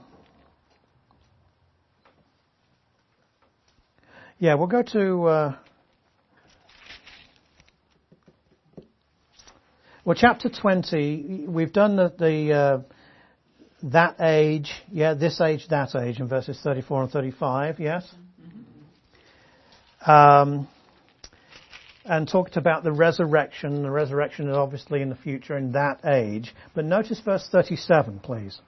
Yeah, we'll go to. Uh, well, chapter 20, we've done the, the uh, that age, yeah, this age, that age, in verses 34 and 35, yes? Um, and talked about the resurrection. The resurrection is obviously in the future in that age. But notice verse 37, please.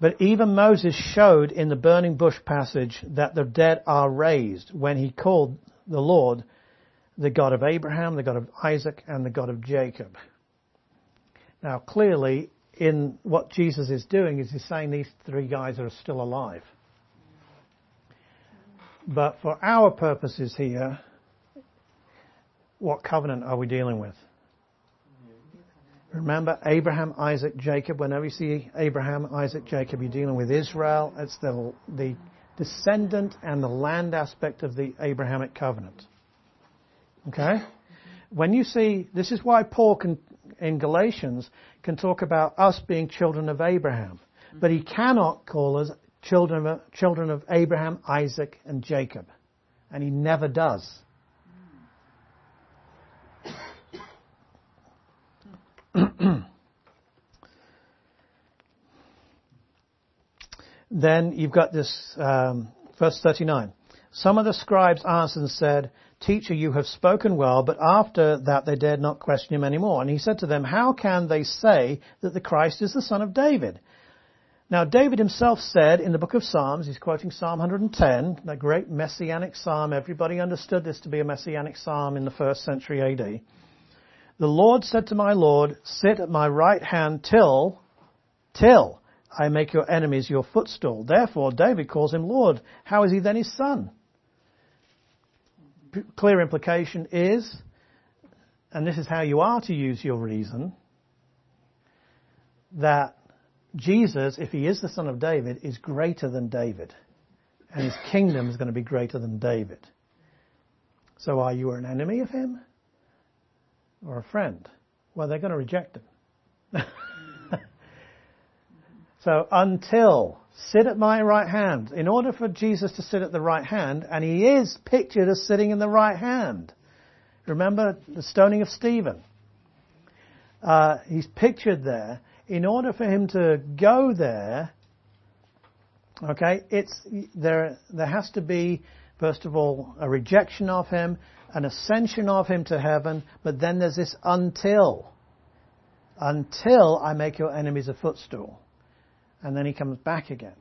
But even Moses showed in the burning bush passage that the dead are raised when he called the Lord the God of Abraham, the God of Isaac, and the God of Jacob. Now clearly, in what Jesus is doing is he's saying these three guys are still alive. But for our purposes here, what covenant are we dealing with? Remember Abraham, Isaac, Jacob. Whenever you see Abraham, Isaac, Jacob, you're dealing with Israel. It's the, the descendant and the land aspect of the Abrahamic covenant. Okay? When you see, this is why Paul can, in Galatians can talk about us being children of Abraham. But he cannot call us children of, children of Abraham, Isaac, and Jacob. And he never does. Then you've got this, um, verse 39. Some of the scribes answered and said, Teacher, you have spoken well, but after that they dared not question him any more. And he said to them, How can they say that the Christ is the son of David? Now, David himself said in the book of Psalms, he's quoting Psalm 110, that great messianic psalm. Everybody understood this to be a messianic psalm in the first century AD. The Lord said to my Lord, sit at my right hand till, till I make your enemies your footstool. Therefore, David calls him Lord. How is he then his son? P- clear implication is, and this is how you are to use your reason, that Jesus, if he is the son of David, is greater than David. And his kingdom is going to be greater than David. So are you an enemy of him? or a friend? Well, they're going to reject him. so until sit at my right hand, in order for Jesus to sit at the right hand, and he is pictured as sitting in the right hand. Remember the stoning of Stephen? Uh, he's pictured there. In order for him to go there, okay, it's there. There has to be first of all a rejection of him, an ascension of him to heaven, but then there's this until. Until I make your enemies a footstool. And then he comes back again.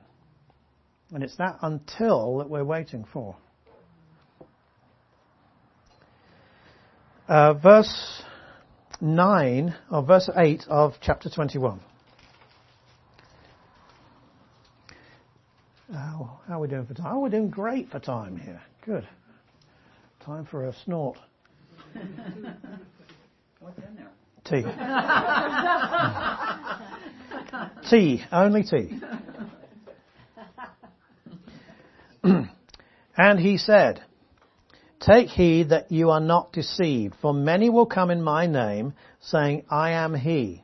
And it's that until that we're waiting for. Uh, verse 9, or verse 8 of chapter 21. how are we doing for time? Oh, we're doing great for time here. Good. Time for a snort. What's in there? Tea. tea, only tea. and he said, Take heed that you are not deceived, for many will come in my name, saying, I am he.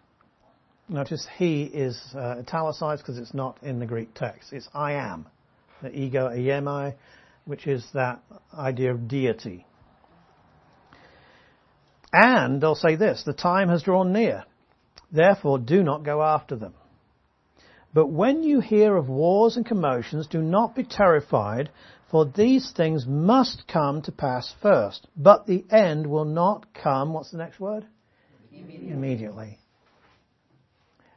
Notice he is uh, italicized because it's not in the Greek text. It's I am, the ego eimi, which is that idea of deity. And they'll say this, the time has drawn near. Therefore do not go after them. But when you hear of wars and commotions, do not be terrified, for these things must come to pass first. But the end will not come, what's the next word? Immediately. Immediately.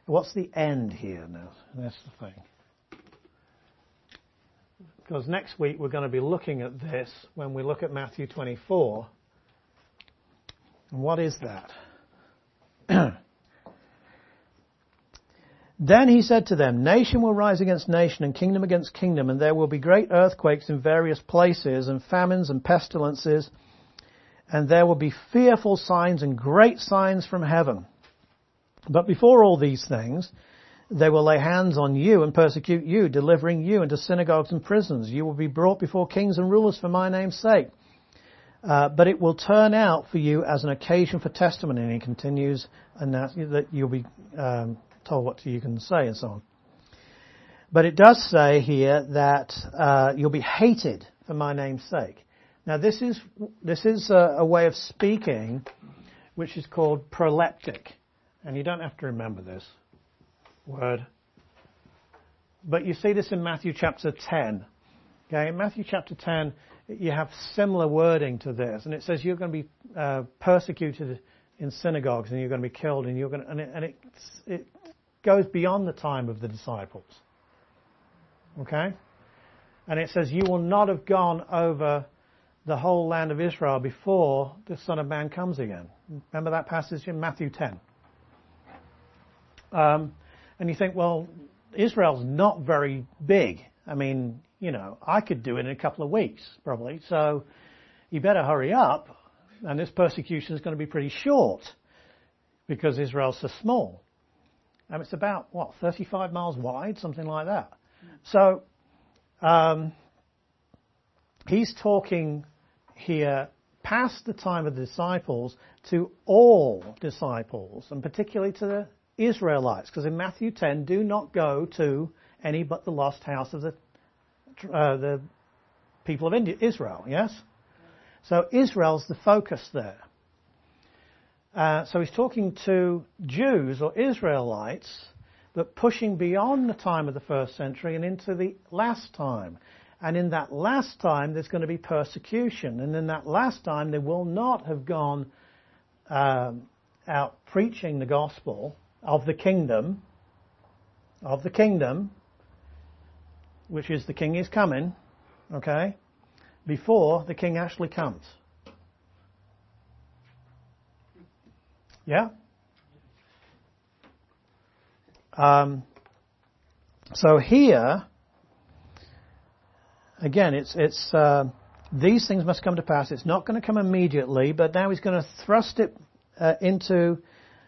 What's the end here now? That's the thing. Because next week we're going to be looking at this when we look at Matthew 24 and what is that? then he said to them, Nation will rise against nation and kingdom against kingdom, and there will be great earthquakes in various places, and famines and pestilences, and there will be fearful signs and great signs from heaven. But before all these things, they will lay hands on you and persecute you, delivering you into synagogues and prisons. You will be brought before kings and rulers for my name's sake. Uh, but it will turn out for you as an occasion for testimony. And he continues, and that, that you'll be um, told what you can say and so on. But it does say here that uh, you'll be hated for my name's sake. Now this is this is a, a way of speaking which is called proleptic, and you don't have to remember this word. But you see this in Matthew chapter 10. Okay, in Matthew chapter 10, you have similar wording to this, and it says you're going to be uh, persecuted in synagogues and you're going to be killed, and you're going to, and, it, and it, it goes beyond the time of the disciples. Okay, and it says you will not have gone over the whole land of Israel before the Son of Man comes again. Remember that passage in Matthew 10. Um, and you think, well, Israel's not very big. I mean, you know, I could do it in a couple of weeks, probably. So you better hurry up. And this persecution is going to be pretty short because Israel's so small. And it's about, what, 35 miles wide, something like that. So, um, he's talking here past the time of the disciples to all disciples, and particularly to the Israelites, because in Matthew 10, do not go to any but the lost house of the uh, the people of India, Israel, yes? So Israel's the focus there. Uh, so he's talking to Jews or Israelites, but pushing beyond the time of the first century and into the last time. And in that last time, there's going to be persecution. And in that last time, they will not have gone um, out preaching the gospel of the kingdom, of the kingdom, which is the king is coming, okay, before the king actually comes. Yeah? Um, so here, again, it's, it's, uh, these things must come to pass. It's not going to come immediately, but now he's going to thrust it uh, into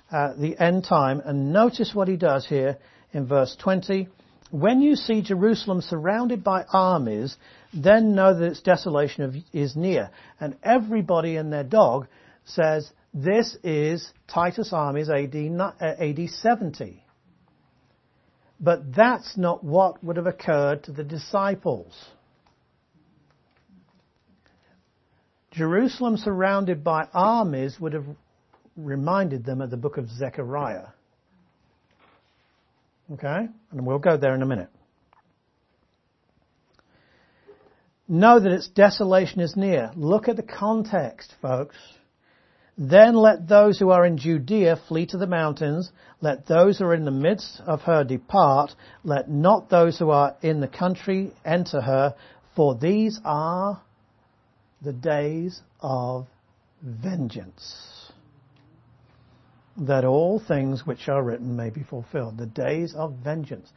uh, the end time. And notice what he does here in verse 20. When you see Jerusalem surrounded by armies, then know that its desolation is near. And everybody and their dog says This is Titus armies AD, uh, AD 70. But that's not what would have occurred to the disciples. Jerusalem surrounded by armies would have reminded them of the book of Zechariah. Okay? And we'll go there in a minute. Know that its desolation is near. Look at the context, folks. Then let those who are in Judea flee to the mountains. Let those who are in the midst of her depart. Let not those who are in the country enter her, for these are the days of vengeance. That all things which are written may be fulfilled. The days of vengeance.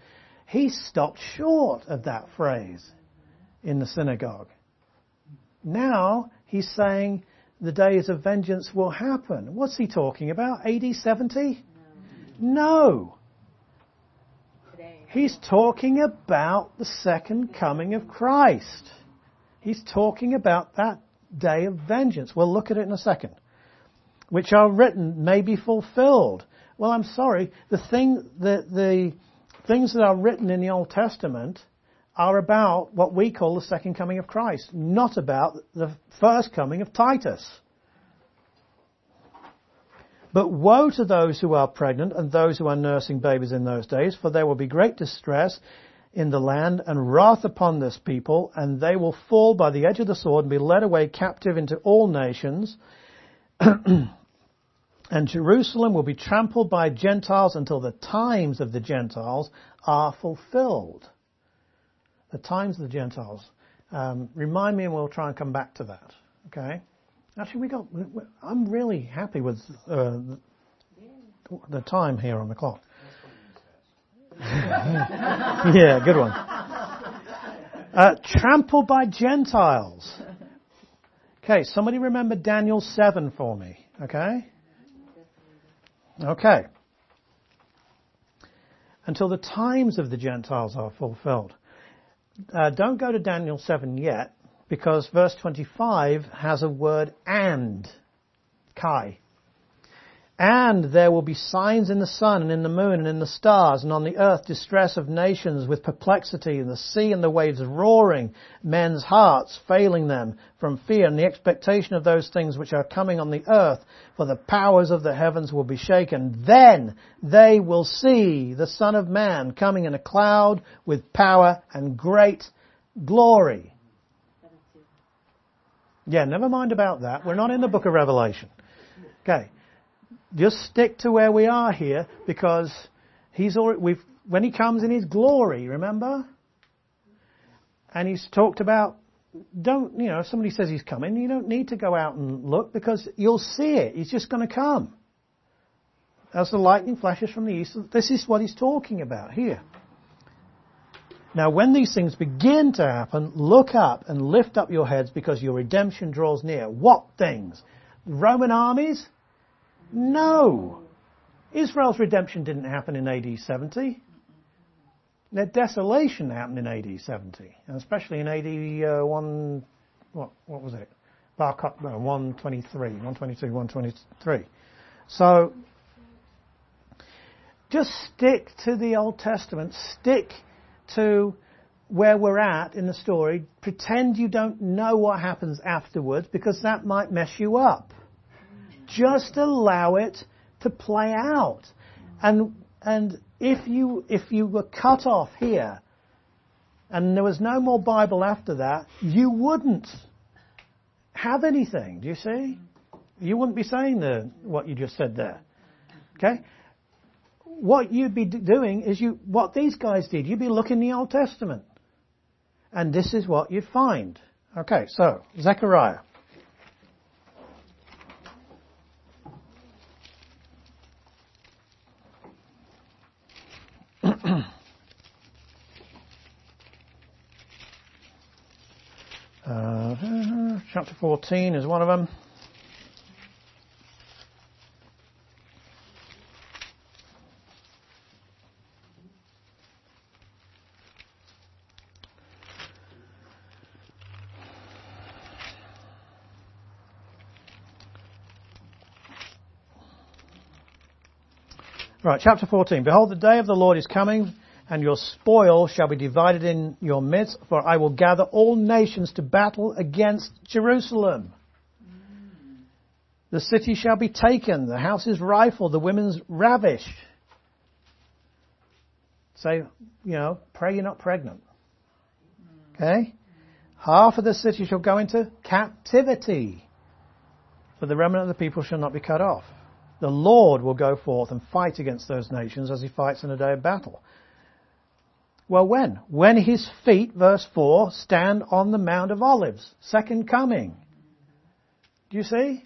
He stopped short of that phrase in the synagogue. Now he's saying the days of vengeance will happen. What's he talking about? AD 70? No. Today. He's talking about the second coming of Christ. He's talking about that day of vengeance. We'll look at it in a second. Which are written may be fulfilled. Well, I'm sorry. The thing, the, the things that are written in the Old Testament are about what we call the second coming of Christ, not about the first coming of Titus. But woe to those who are pregnant and those who are nursing babies in those days, for there will be great distress in the land and wrath upon this people, and they will fall by the edge of the sword and be led away captive into all nations. and Jerusalem will be trampled by Gentiles until the times of the Gentiles are fulfilled. The times of the Gentiles. Um, remind me and we'll try and come back to that. Okay? Actually, we got. I'm really happy with uh, the time here on the clock. yeah, good one. Uh, trampled by Gentiles. Okay, somebody remember Daniel 7 for me. Okay? Okay. Until the times of the Gentiles are fulfilled. Uh, don't go to Daniel 7 yet, because verse 25 has a word and. Kai. And there will be signs in the sun and in the moon and in the stars and on the earth distress of nations with perplexity and the sea and the waves roaring, men's hearts failing them from fear and the expectation of those things which are coming on the earth, for the powers of the heavens will be shaken. Then they will see the Son of Man coming in a cloud with power and great glory. Yeah, never mind about that. We're not in the book of Revelation. Okay. Just stick to where we are here because he's already, we've, when he comes in his glory, remember? And he's talked about, don't, you know, if somebody says he's coming, you don't need to go out and look because you'll see it. He's just going to come. As the lightning flashes from the east, this is what he's talking about here. Now, when these things begin to happen, look up and lift up your heads because your redemption draws near. What things? Roman armies? No. Israel's redemption didn't happen in AD 70. Their desolation happened in AD 70, and especially in AD uh, 1, what, what was it? Bar, no, 123, 122, 123. So, just stick to the Old Testament. Stick to where we're at in the story. Pretend you don't know what happens afterwards because that might mess you up. Just allow it to play out. And, and if you, if you were cut off here and there was no more Bible after that, you wouldn't have anything. Do you see? You wouldn't be saying the, what you just said there. Okay? What you'd be doing is you, what these guys did, you'd be looking in the Old Testament. And this is what you'd find. Okay, so, Zechariah. chapter 14 is one of them. Right, chapter 14. Behold, the day of the Lord is coming and your spoil shall be divided in your midst, for I will gather all nations to battle against Jerusalem. The city shall be taken, the houses rifled, the women's ravished. Say, you know, pray you're not pregnant. Okay? Half of the city shall go into captivity, but the remnant of the people shall not be cut off. The Lord will go forth and fight against those nations as he fights in a day of battle. Well, when? When his feet, verse 4, stand on the Mount of Olives. Second coming. Do you see?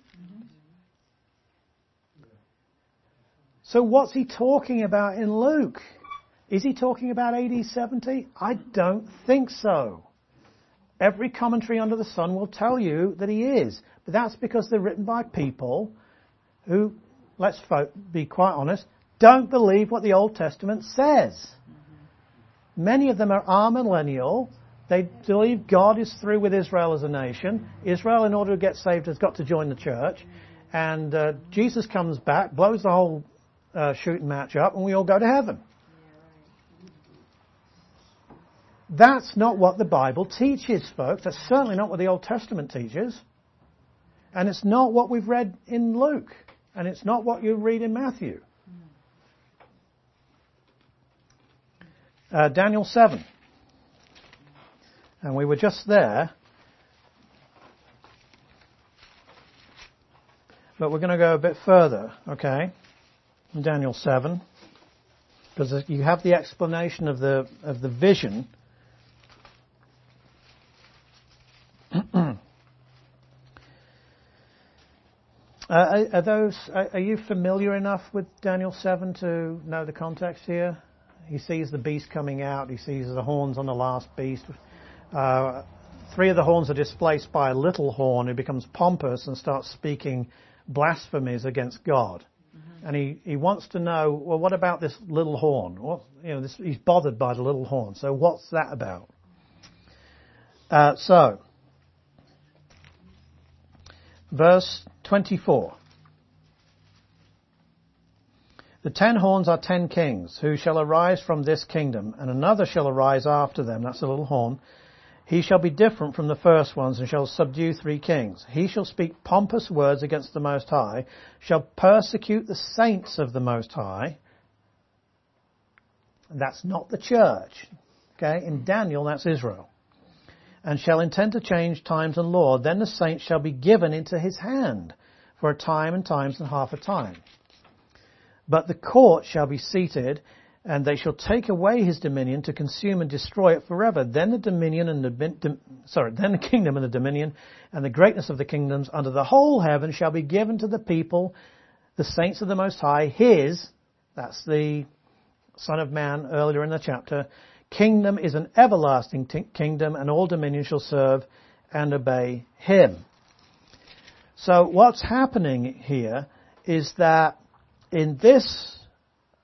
So what's he talking about in Luke? Is he talking about AD 70? I don't think so. Every commentary under the sun will tell you that he is. But that's because they're written by people who, let's be quite honest, don't believe what the Old Testament says. Many of them are amillennial. They believe God is through with Israel as a nation. Israel, in order to get saved, has got to join the church. And uh, Jesus comes back, blows the whole uh, shooting match up, and we all go to heaven. That's not what the Bible teaches, folks. That's certainly not what the Old Testament teaches. And it's not what we've read in Luke. And it's not what you read in Matthew. Uh, Daniel 7. And we were just there. But we're going to go a bit further, okay? In Daniel 7. Because you have the explanation of the, of the vision Uh, are, those? Are, you familiar enough with Daniel seven to know the context here? He sees the beast coming out. He sees the horns on the last beast. Uh, three of the horns are displaced by a little horn who becomes pompous and starts speaking blasphemies against God. Mm-hmm. And he, he wants to know, well, what about this little horn? What, you know, this, he's bothered by the little horn. So what's that about? Uh, so, verse 24. The ten horns are ten kings who shall arise from this kingdom, and another shall arise after them. That's a little horn. He shall be different from the first ones and shall subdue three kings. He shall speak pompous words against the Most High, shall persecute the saints of the Most High. That's not the church. Okay? In Daniel, that's Israel and shall intend to change times and law, then the saints shall be given into his hand for a time and times and half a time. But the court shall be seated, and they shall take away his dominion to consume and destroy it forever. Then the dominion and the sorry, then the kingdom and the dominion and the greatness of the kingdoms under the whole heaven shall be given to the people, the saints of the Most High. His, that's the Son of Man earlier in the chapter, kingdom is an everlasting t- kingdom, and all dominion shall serve and obey him. So what's happening here is that in this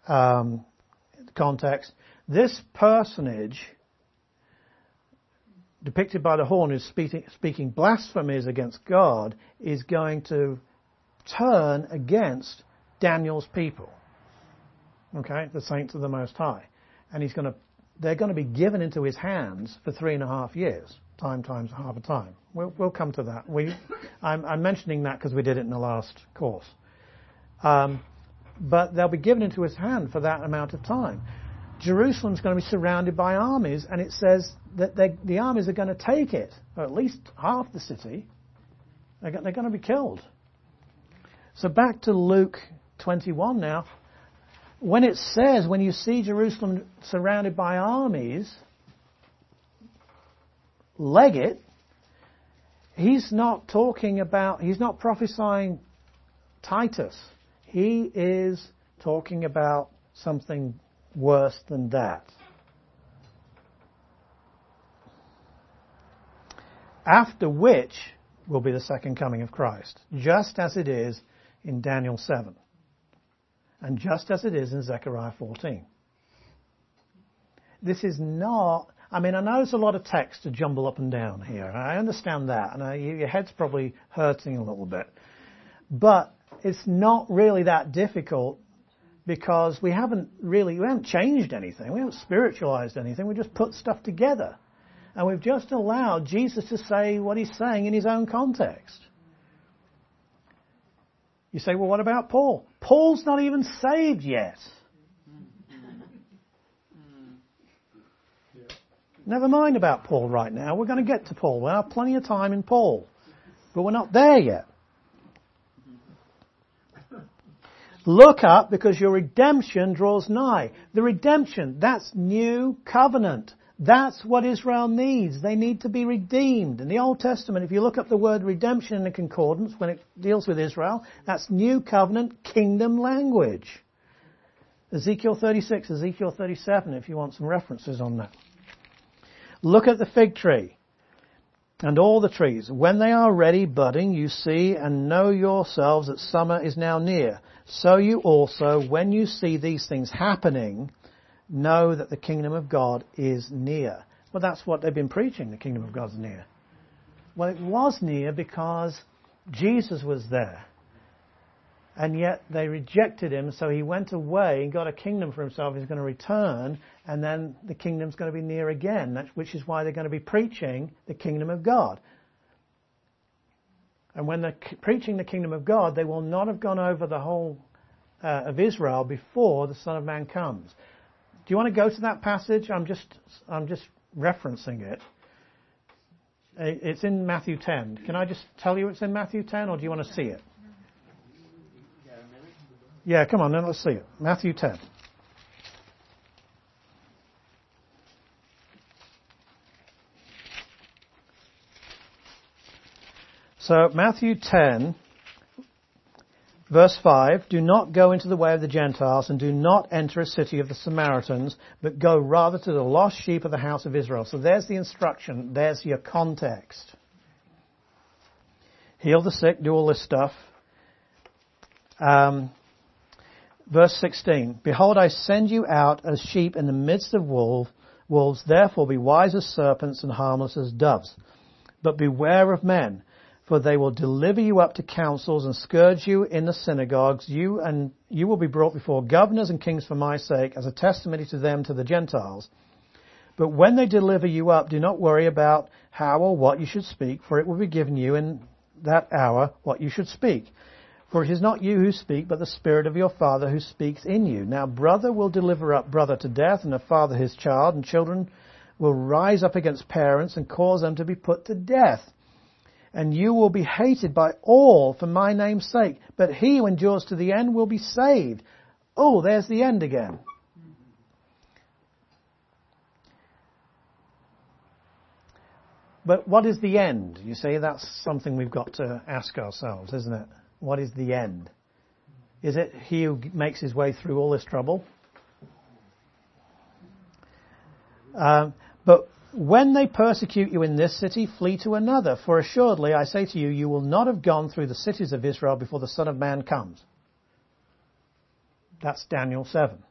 um, context, this personage depicted by the horn who's speaking, speaking blasphemies against God is going to turn against Daniel's people. Okay, the saints of the Most High. And he's going to they're going to be given into his hands for three and a half years, time times half a time. We'll, we'll come to that. We, I'm, I'm, mentioning that because we did it in the last course. Um, but they'll be given into his hand for that amount of time. Jerusalem's going to be surrounded by armies, and it says that the armies are going to take it, or at least half the city. They're, they're going to be killed. So back to Luke 21 now when it says, when you see Jerusalem surrounded by armies, leg it, he's not talking about, he's not prophesying Titus. He is talking about something worse than that. After which will be the second coming of Christ, just as it is in Daniel 7 and just as it is in Zechariah 14. This is not, I mean, I know there's a lot of text to jumble up and down here, I understand that, and I, your head's probably hurting a little bit. But it's not really that difficult because we haven't really, we haven't changed anything. We haven't spiritualized anything. We just put stuff together. And we've just allowed Jesus to say what he's saying in his own context. You say, well, what about Paul? Paul's not even saved yet. Never mind about Paul right now. We're going to get to Paul. We have plenty of time in Paul. But we're not there yet. Look up because your redemption draws nigh. The redemption, that's new covenant. That's what Israel needs. They need to be redeemed. In the Old Testament, if you look up the word redemption in the concordance when it deals with Israel, that's new covenant kingdom language. Ezekiel 36, Ezekiel 37, if you want some references on that. Look at the fig tree and all the trees. When they are ready, budding, you see and know yourselves that summer is now near. So you also, when you see these things happening, know that the kingdom of God is near. Well, that's what they've been preaching, the kingdom of God's near. Well, it was near because Jesus was there. And yet they rejected him, so he went away and got a kingdom for himself. He's going to return, and then the kingdom's going to be near again, which is why they're going to be preaching the kingdom of God. And when they're preaching the kingdom of God, they will not have gone over the whole uh, of Israel before the Son of Man comes. Do you want to go to that passage? I'm just, I'm just referencing it. It's in Matthew 10. Can I just tell you it's in Matthew 10, or do you want to see it? Yeah, come on then, let's see it. Matthew 10. So, Matthew 10, verse 5 Do not go into the way of the Gentiles, and do not enter a city of the Samaritans, but go rather to the lost sheep of the house of Israel. So, there's the instruction, there's your context. Heal the sick, do all this stuff. Um, verse 16 Behold, I send you out as sheep in the midst of wolves. Wolves, therefore, be wise as serpents and harmless as doves. But beware of men for they will deliver you up to councils and scourge you in the synagogues. You and you will be brought before governors and kings for my sake as a testimony to them to the Gentiles. But when they deliver you up, do not worry about how or what you should speak, for it will be given you in that hour what you should speak. For it is not you who speak, but the Spirit of your Father who speaks in you. Now brother will deliver up brother to death, and a father his child, and children will rise up against parents and cause them to be put to death and you will be hated by all for my name's sake. But he who endures to the end will be saved. Oh, there's the end again. But what is the end? You see, that's something we've got to ask ourselves, isn't it? What is the end? Is it he who makes his way through all this trouble? Um, but when they persecute you in this city, flee to another, for assuredly I say to you, you will not have gone through the cities of Israel before the Son of Man comes. That's Daniel 7.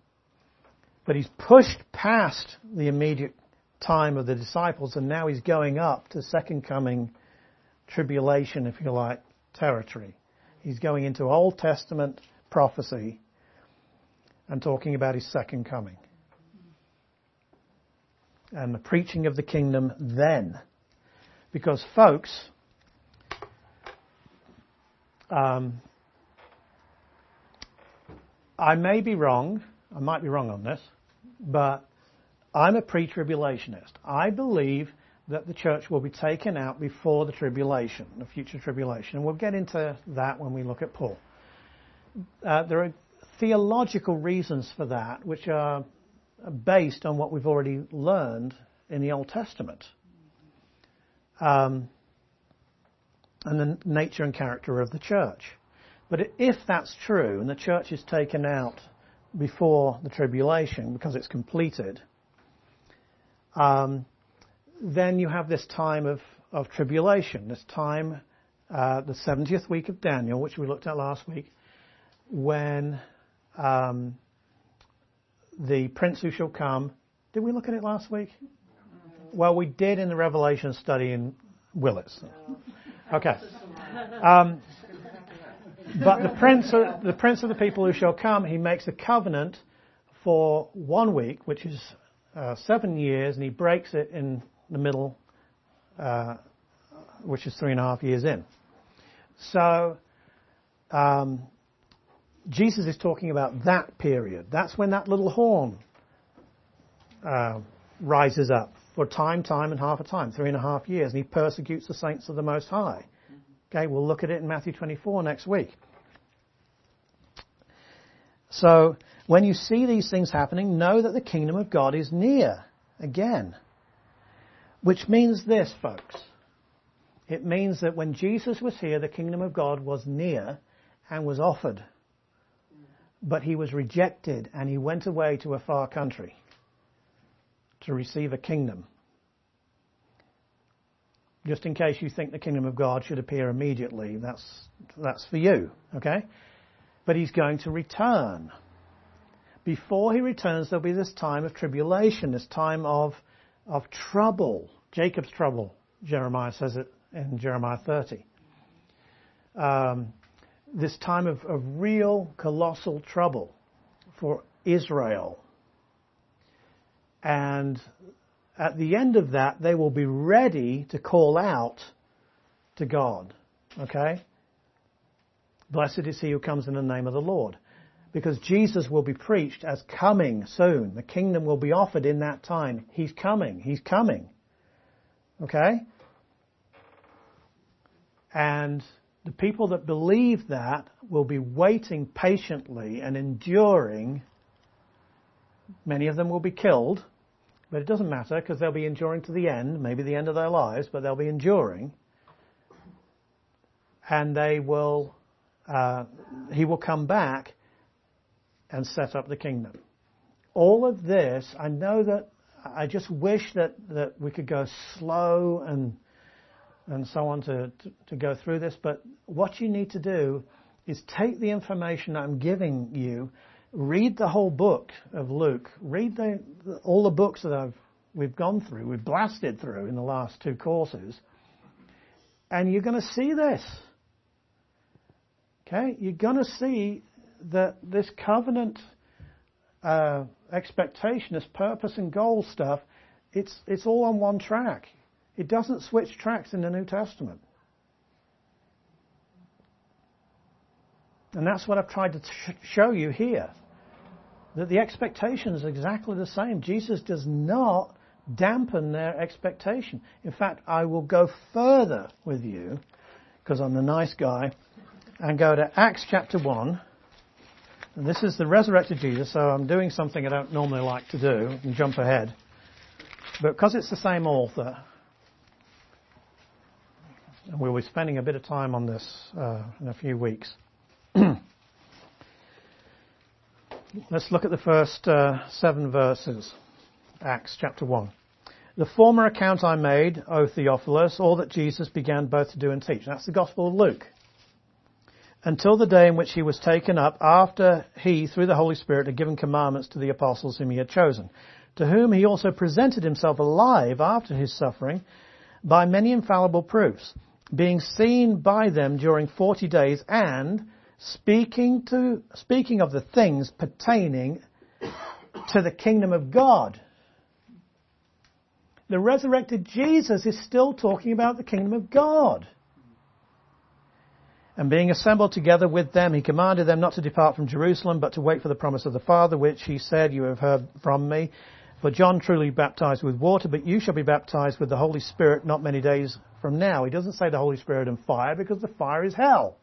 But he's pushed past the immediate time of the disciples and now he's going up to second coming tribulation, if you like, territory. He's going into Old Testament prophecy and talking about his second coming and the preaching of the kingdom then. Because, folks, um, I may be wrong, I might be wrong on this, but I'm a pre tribulationist. I believe that the church will be taken out before the tribulation, the future tribulation. And we'll get into that when we look at Paul. Uh, there are theological reasons for that, which are based on what we've already learned in the Old Testament. Um, and the nature and character of the church. But if that's true, and the church is taken out before the tribulation because it's completed, um, then you have this time of, of tribulation, this time, uh, the 70th week of Daniel, which we looked at last week, when um, the Prince who shall come. Did we look at it last week? Well, we did in the Revelation study in Willits. Okay. Um, but the prince, of, the prince of the people who shall come, he makes a covenant for one week, which is uh, seven years, and he breaks it in the middle, uh, which is three and a half years in. So, um, Jesus is talking about that period. That's when that little horn uh, rises up for time, time, and half a time, three and a half years, and he persecutes the saints of the Most High. Okay, we'll look at it in Matthew 24 next week. So, when you see these things happening, know that the kingdom of God is near again. Which means this, folks. It means that when Jesus was here, the kingdom of God was near and was offered. But he was rejected and he went away to a far country to receive a kingdom. Just in case you think the kingdom of God should appear immediately, that's, that's for you, okay? But he's going to return. Before he returns, there'll be this time of tribulation, this time of, of trouble. Jacob's trouble, Jeremiah says it in Jeremiah 30. Um, this time of, of real colossal trouble for Israel. And at the end of that, they will be ready to call out to God. Okay? Blessed is he who comes in the name of the Lord. Because Jesus will be preached as coming soon. The kingdom will be offered in that time. He's coming. He's coming. Okay? And the people that believe that will be waiting patiently and enduring. Many of them will be killed but it doesn't matter because they'll be enduring to the end, maybe the end of their lives, but they'll be enduring. And they will, uh, he will come back and set up the kingdom. All of this, I know that I just wish that, that we could go slow and and so on to, to, to go through this, but what you need to do is take the information I'm giving you read the whole book of Luke. Read the, all the books that I've, we've gone through, we've blasted through in the last two courses. And you're going to see this. Okay? You're going to see that this covenant uh, expectation, this purpose and goal stuff, it's, it's all on one track. It doesn't switch tracks in the New Testament. And that's what I've tried to show you here that the expectation is exactly the same. Jesus does not dampen their expectation. In fact, I will go further with you, because I'm the nice guy, and go to Acts chapter 1. And this is the resurrected Jesus, so I'm doing something I don't normally like to do and jump ahead. But because it's the same author, and we'll be spending a bit of time on this uh, in a few weeks. Let's look at the first uh, seven verses. Acts chapter 1. The former account I made, O Theophilus, all that Jesus began both to do and teach. That's the Gospel of Luke. Until the day in which he was taken up, after he, through the Holy Spirit, had given commandments to the apostles whom he had chosen, to whom he also presented himself alive after his suffering by many infallible proofs, being seen by them during forty days and speaking to speaking of the things pertaining to the kingdom of God. The resurrected Jesus is still talking about the kingdom of God. And being assembled together with them, he commanded them not to depart from Jerusalem, but to wait for the promise of the Father, which he said, You have heard from me. For John truly baptized with water, but you shall be baptized with the Holy Spirit not many days from now. He doesn't say the Holy Spirit and fire, because the fire is hell.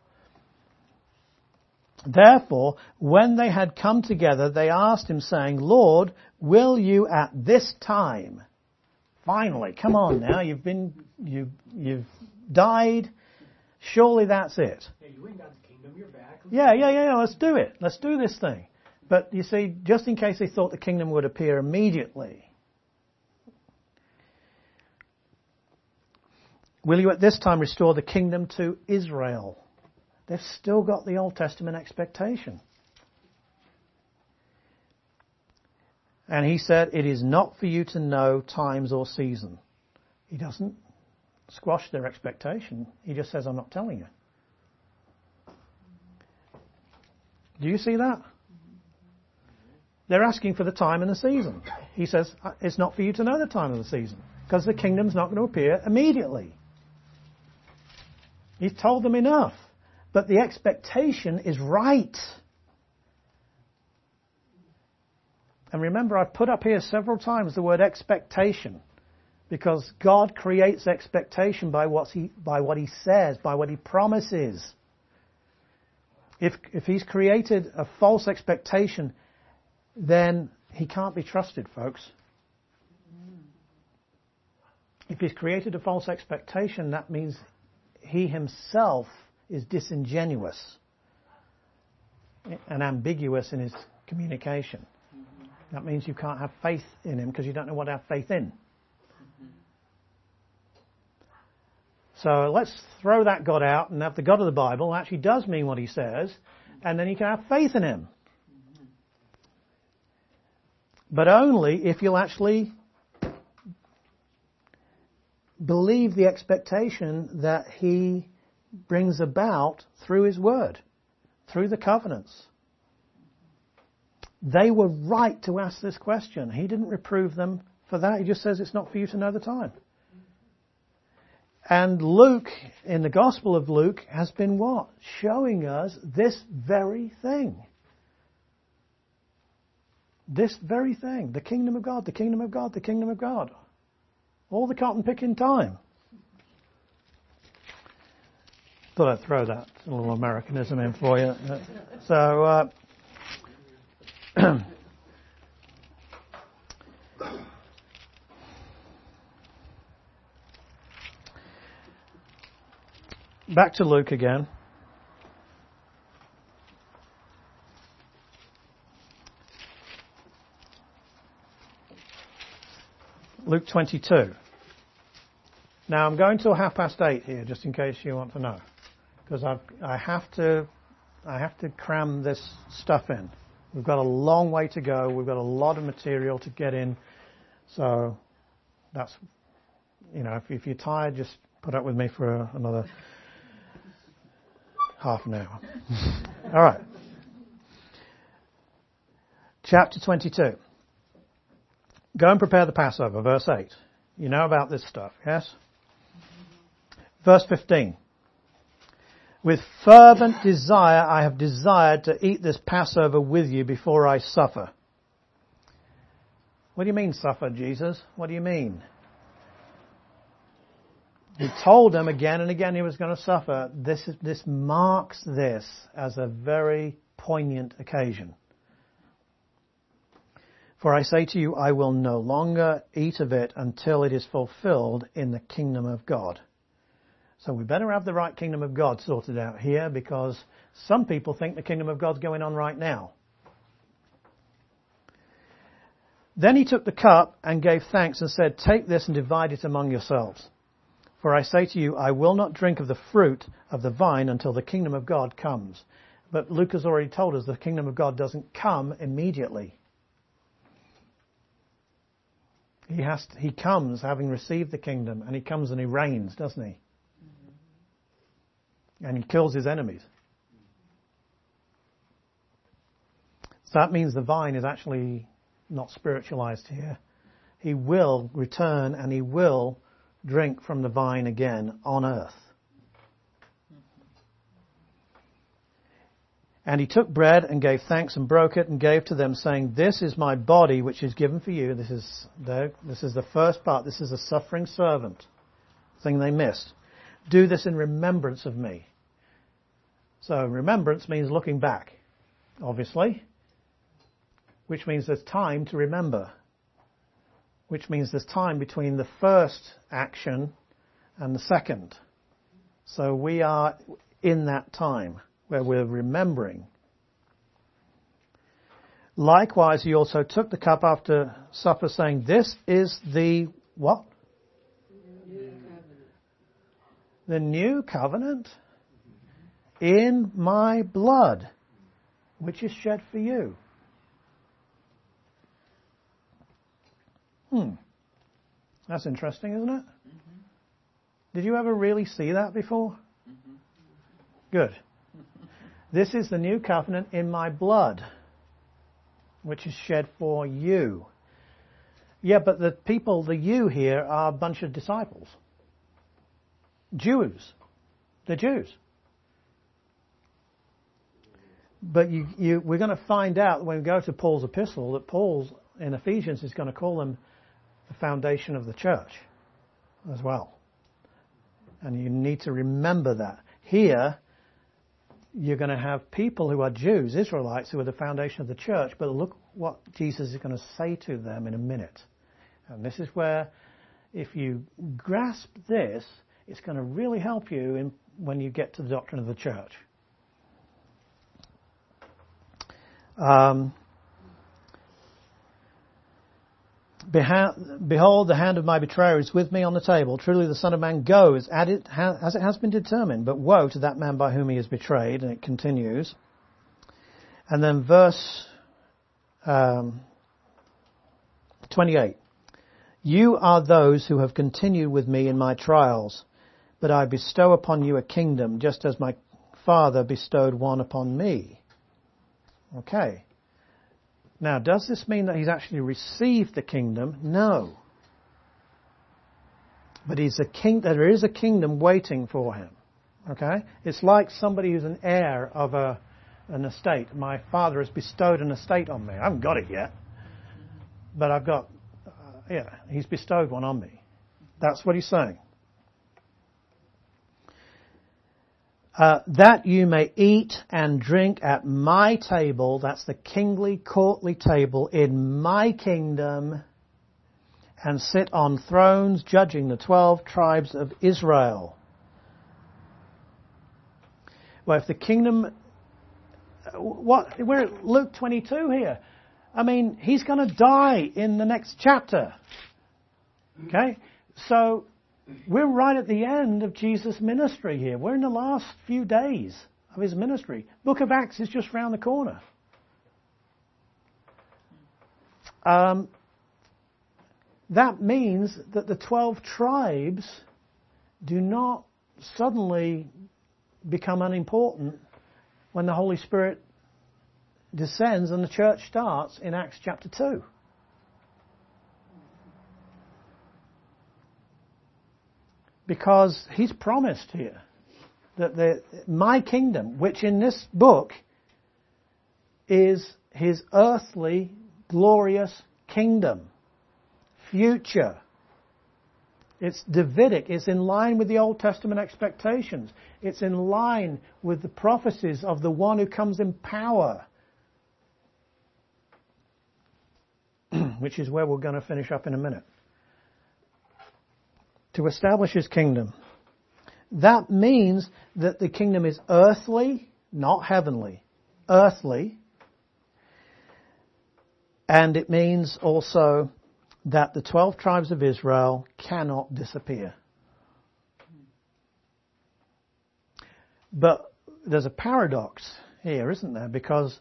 Therefore, when they had come together, they asked him, saying, Lord, will you at this time, finally, come on now, you've been, you, you've died, surely that's it. Yeah, you ain't got the kingdom, you're back. Yeah, yeah, yeah, let's do it. Let's do this thing. But you see, just in case they thought the kingdom would appear immediately, will you at this time restore the kingdom to Israel? they've still got the Old Testament expectation. And he said, It is not for you to know times or season. He doesn't squash their expectation. He just says, I'm not telling you. Do you see that? They're asking for the time and the season. He says, "Uh, it's not for you to know the time of the season because the kingdom's not going to appear immediately. He's told them enough. But the expectation is right. And remember, I've put up here several times the word expectation because God creates expectation by what he, by what he says, by what he promises. If, if he's created a false expectation, then he can't be trusted, folks. If he's created a false expectation, that means he himself is disingenuous and ambiguous in his communication. That means you can't have faith in him because you don't know what to have faith in. So let's throw that God out and have the God of the Bible actually does mean what he says, and then you can have faith in him. But only if you'll actually believe the expectation that he brings about through his word, through the covenants. They were right to ask this question. He didn't reprove them for that. He just says it's not for you to know the time. And Luke, in the Gospel of Luke, has been what? Showing us this very thing. This very thing. The kingdom of God, the kingdom of God, the kingdom of God. All the cotton picking time. Thought I'd throw that little Americanism in for you. So, uh, back to Luke again. Luke 22. Now I'm going till half past eight here, just in case you want to know, because I I have to I have to cram this stuff in. We've got a long way to go. We've got a lot of material to get in, so that's you know if, if you're tired, just put up with me for another half an hour. All right. Chapter 22. Go and prepare the Passover, verse 8. You know about this stuff, yes? Verse 15. With fervent desire I have desired to eat this Passover with you before I suffer. What do you mean suffer, Jesus? What do you mean? He told them again and again he was going to suffer. This, is, this marks this as a very poignant occasion. For I say to you, I will no longer eat of it until it is fulfilled in the kingdom of God. So we better have the right kingdom of God sorted out here because some people think the kingdom of God's going on right now. Then he took the cup and gave thanks and said, Take this and divide it among yourselves. For I say to you, I will not drink of the fruit of the vine until the kingdom of God comes. But Luke has already told us the kingdom of God doesn't come immediately. He has to, he comes having received the kingdom and he comes and he reigns, doesn't he? And he kills his enemies. So that means the vine is actually not spiritualized here. He will return and he will drink from the vine again on earth. And he took bread and gave thanks and broke it and gave to them, saying, This is my body which is given for you. This is the, this is the first part. This is the suffering servant thing they missed. Do this in remembrance of me. So remembrance means looking back, obviously, which means there's time to remember, which means there's time between the first action and the second. So we are in that time where we're remembering. Likewise, he also took the cup after supper saying, this is the what? The new covenant in my blood, which is shed for you. Hmm. That's interesting, isn't it? Mm-hmm. Did you ever really see that before? Mm-hmm. Good. This is the new covenant in my blood, which is shed for you. Yeah, but the people, the you here, are a bunch of disciples. Jews. They're Jews. But you, you, we're going to find out when we go to Paul's epistle that Paul's in Ephesians is going to call them the foundation of the church as well. And you need to remember that. Here, you're going to have people who are Jews, Israelites, who are the foundation of the church, but look what Jesus is going to say to them in a minute. And this is where, if you grasp this, it's going to really help you in, when you get to the doctrine of the church. Um, Behold, the hand of my betrayer is with me on the table. Truly, the Son of Man goes as it has been determined. But woe to that man by whom he is betrayed. And it continues. And then verse um, 28. You are those who have continued with me in my trials, but I bestow upon you a kingdom, just as my Father bestowed one upon me. Okay. Now, does this mean that he's actually received the kingdom? No. But he's a king, there is a kingdom waiting for him. Okay? It's like somebody who's an heir of a, an estate. My father has bestowed an estate on me. I haven't got it yet. But I've got, uh, yeah, he's bestowed one on me. That's what he's saying. Uh, that you may eat and drink at my table, that's the kingly, courtly table in my kingdom, and sit on thrones judging the twelve tribes of Israel. Well, if the kingdom, what, we're at Luke 22 here. I mean, he's going to die in the next chapter. Okay? So, we're right at the end of Jesus' ministry here. We're in the last few days of his ministry. Book of Acts is just round the corner. Um, that means that the 12 tribes do not suddenly become unimportant when the Holy Spirit descends and the church starts in Acts chapter 2. Because he's promised here that the, my kingdom, which in this book is his earthly, glorious kingdom, future. It's Davidic. It's in line with the Old Testament expectations. It's in line with the prophecies of the one who comes in power. Which is where we're going to finish up in a minute to establish his kingdom. That means that the kingdom is earthly, not heavenly. Earthly. And it means also that the 12 tribes of Israel cannot disappear. But there's a paradox here, isn't there? Because,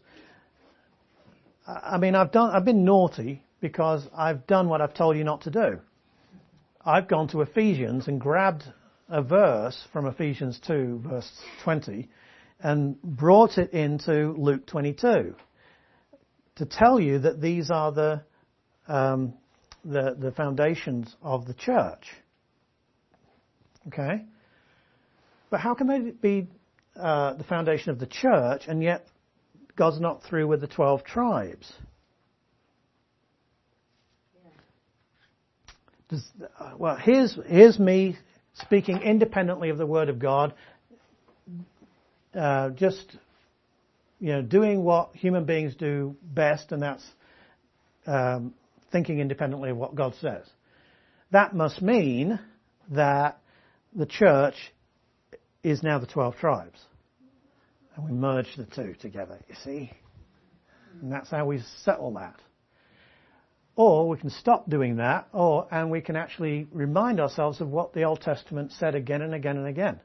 I mean, I've done, I've been naughty because I've done what I've told you not to do. I've gone to Ephesians and grabbed a verse from Ephesians 2 verse 20 and brought it into Luke 22 to tell you that these are the, um, the, the foundations of the church. Okay? But how can they be uh, the foundation of the church and yet God's not through with the 12 tribes? Does, uh, well, here's, here's me speaking independently of the Word of God, uh, just you know, doing what human beings do best, and that's um, thinking independently of what God says. That must mean that the church is now the 12 tribes. And we merge the two together, you see? And that's how we settle that. Or we can stop doing that, or, and we can actually remind ourselves of what the Old Testament said again and again and again.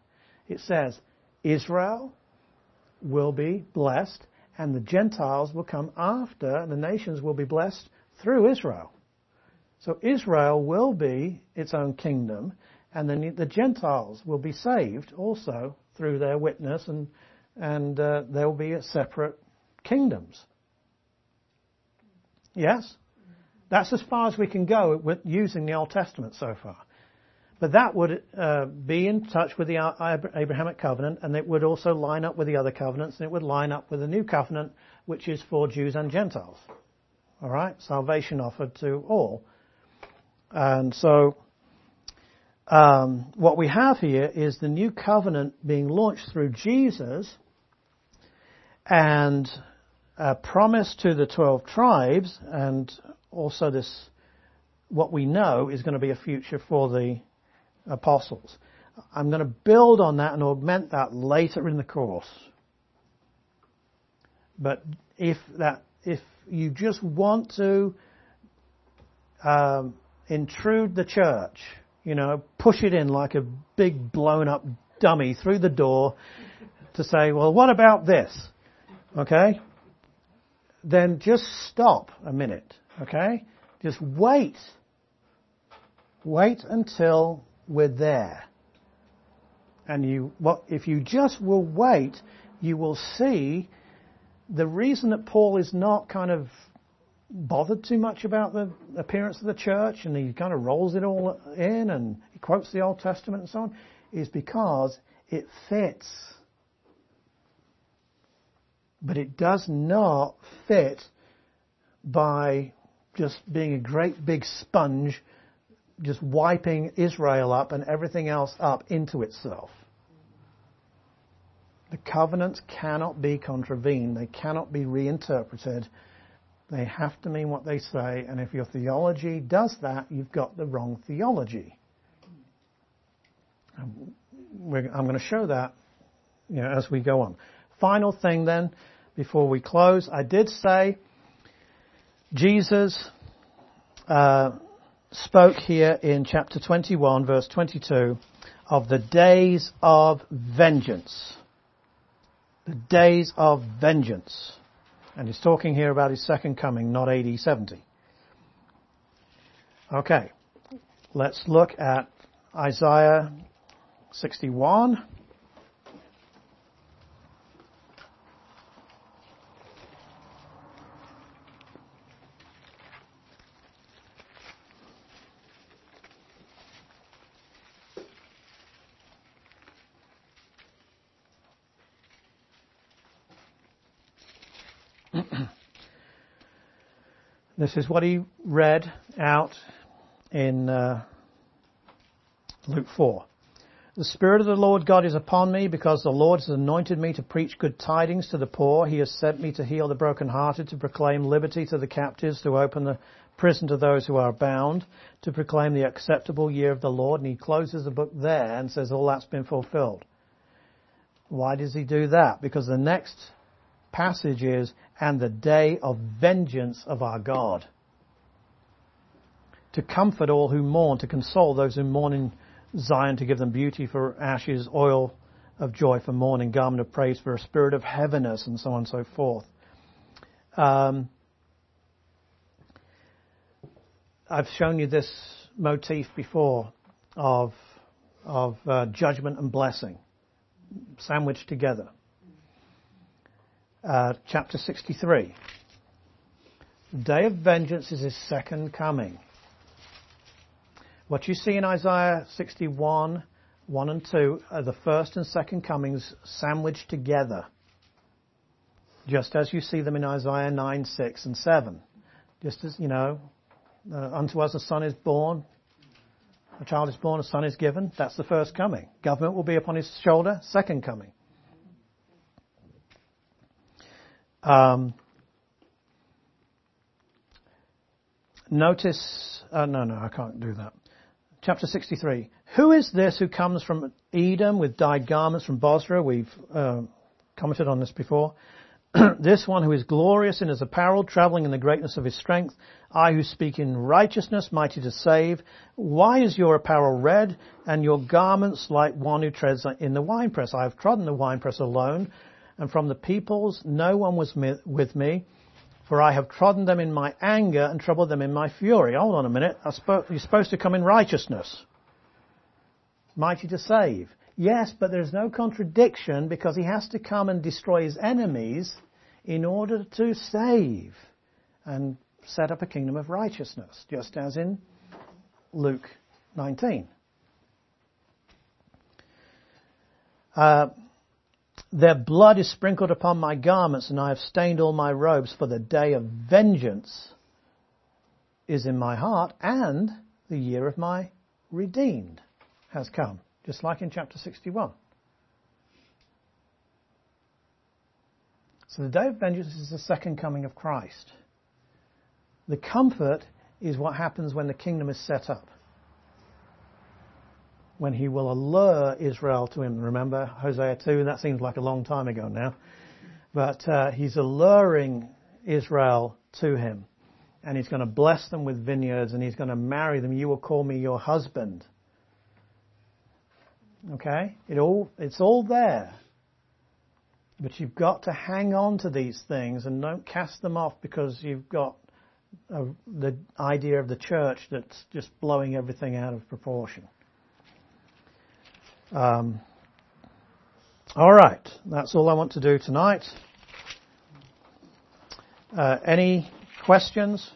It says, Israel will be blessed, and the Gentiles will come after, and the nations will be blessed through Israel. So Israel will be its own kingdom, and then the Gentiles will be saved also through their witness and and uh, there will be separate kingdoms. Yes? That's as far as we can go with using the Old Testament so far. But that would uh, be in touch with the Abrahamic covenant, and it would also line up with the other covenants, and it would line up with the new covenant, which is for Jews and Gentiles. All right, salvation offered to all. And so, um, what we have here is the new covenant being launched through Jesus, and a promise to the twelve tribes, and also this, what we know is going to be a future for the apostles. I'm going to build on that and augment that later in the course. But if that, if you just want to um, intrude the church, you know, push it in like a big blown up dummy through the door to say, well, what about this? Okay? Then just stop a minute. Okay? Just wait. Wait until we're there. And you, what, if you just will wait, you will see the reason that Paul is not kind of bothered too much about the appearance of the church and he kind of rolls it all in and he quotes the Old Testament and so on is because it fits. But it does not fit by just being a great big sponge just wiping Israel up and everything else up into itself. The covenants cannot be contravened. They cannot be reinterpreted. They have to mean what they say, and if your theology does that, you've got the wrong theology. I'm going to show that you know, as we go on. Final thing then, before we close, I did say Jesus uh, spoke here in chapter 21, verse 22, of the days of vengeance. The days of vengeance. And he's talking here about his second coming, not AD 70. Okay, let's look at Isaiah 61. This is what he read out in uh, Luke 4. The Spirit of the Lord God is upon me because the Lord has anointed me to preach good tidings to the poor. He has sent me to heal the brokenhearted, to proclaim liberty to the captives, to open the prison to those who are bound, to proclaim the acceptable year of the Lord. And he closes the book there and says all that's been fulfilled. Why does he do that? Because the next passage is, and the day of vengeance of our God. To comfort all who mourn, to console those who mourn in Zion, to give them beauty for ashes, oil of joy for mourning, garment of praise for a spirit of heaviness, and so on and so forth. Um, I've shown you this motif before of of uh, judgment and blessing sandwiched together uh, chapter 63. The day of vengeance is his second coming. What you see in Isaiah 61, 1 and 2 are the first and second comings sandwiched together, just as you see them in Isaiah 9, 6 and 7. Just as, you know, uh, unto us a son is born, a child is born, a son is given. That's the first coming. Government will be upon his shoulder, second coming. Um, notice, uh, no, no, I can't do that. Chapter 63. Who is this who comes from Edom with dyed garments from Bozrah? We've uh, commented on this before. this one who is glorious in his apparel, traveling in the greatness of his strength. I who speak in righteousness, mighty to save. Why is your apparel red and your garments like one who treads in the winepress? I have trodden the winepress alone and from the peoples no one was with me, for I have trodden them in my anger and troubled them in my fury. Hold on a minute. You're supposed to come in righteousness. Mighty to save. Yes, but there's no contradiction because he has to come and destroy his enemies in order to save and set up a kingdom of righteousness, just as in Luke 19. Uh, their blood is sprinkled upon my garments, and I have stained all my robes, for the day of vengeance is in my heart, and the year of my redeemed has come, just like in chapter 61. So the day of vengeance is the second coming of Christ. The comfort is what happens when the kingdom is set up. When he will allure Israel to him. Remember Hosea 2? That seems like a long time ago now. But uh, he's alluring Israel to him. And he's going to bless them with vineyards and he's going to marry them. You will call me your husband. Okay? It all, it's all there. But you've got to hang on to these things and don't cast them off because you've got the idea of the church that's just blowing everything out of proportion. Um, all right, that's all I want to do tonight. Uh, any questions?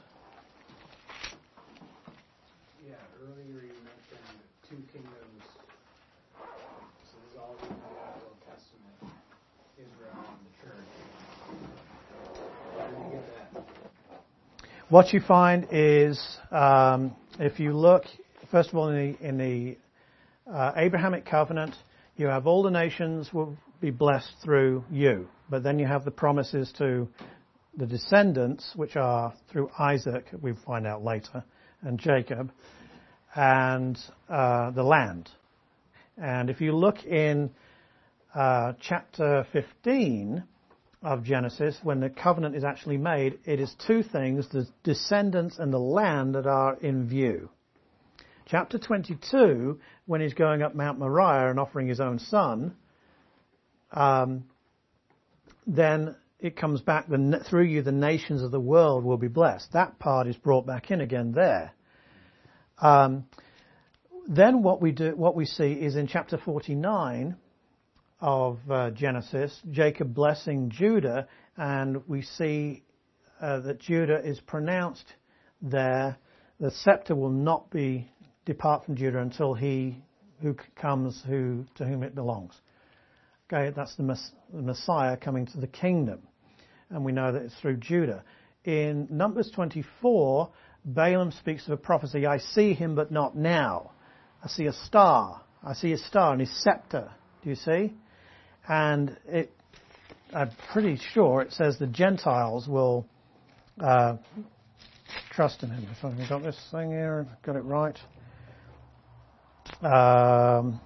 Yeah, earlier you mentioned two kingdoms. So this is all in the Old Testament, Israel and the church. Where did you get that? What you find is, um, if you look, first of all, in the, in the uh, Abrahamic covenant, you have all the nations will be blessed through you. But then you have the promises to the descendants, which are through Isaac, we find out later, and Jacob, and uh, the land. And if you look in uh, chapter 15 of Genesis, when the covenant is actually made, it is two things, the descendants and the land that are in view. Chapter 22, when he's going up Mount Moriah and offering his own son, um, then it comes back, the, through you the nations of the world will be blessed. That part is brought back in again there. Um, then what we do, what we see is in chapter 49 of uh, Genesis, Jacob blessing Judah, and we see uh, that Judah is pronounced there. The scepter will not be depart from Judah until he who comes who to whom it belongs. Okay, that's the, the Messiah coming to the kingdom, and we know that it's through Judah. In Numbers 24, Balaam speaks of a prophecy. I see him, but not now. I see a star. I see a star and his scepter. Do you see? And it, I'm pretty sure it says the Gentiles will uh, trust in him. If I've got this thing here, got it right. Um,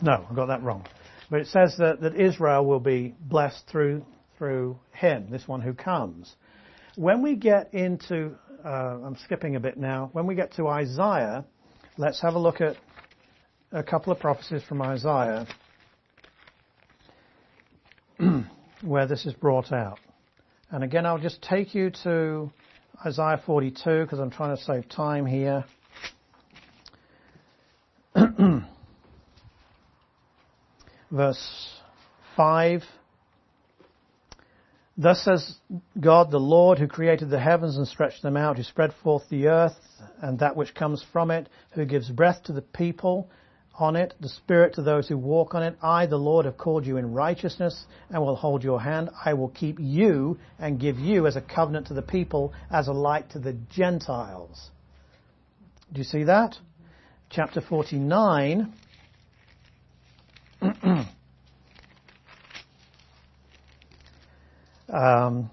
no, I got that wrong. But it says that, that Israel will be blessed through through him, this one who comes. When we get into, uh, I'm skipping a bit now. When we get to Isaiah, let's have a look at a couple of prophecies from Isaiah where this is brought out. And again, I'll just take you to Isaiah 42 because I'm trying to save time here. Verse 5. Thus says God, the Lord, who created the heavens and stretched them out, who spread forth the earth and that which comes from it, who gives breath to the people on it, the Spirit to those who walk on it. I, the Lord, have called you in righteousness and will hold your hand. I will keep you and give you as a covenant to the people, as a light to the Gentiles. Do you see that? Chapter 49. Um,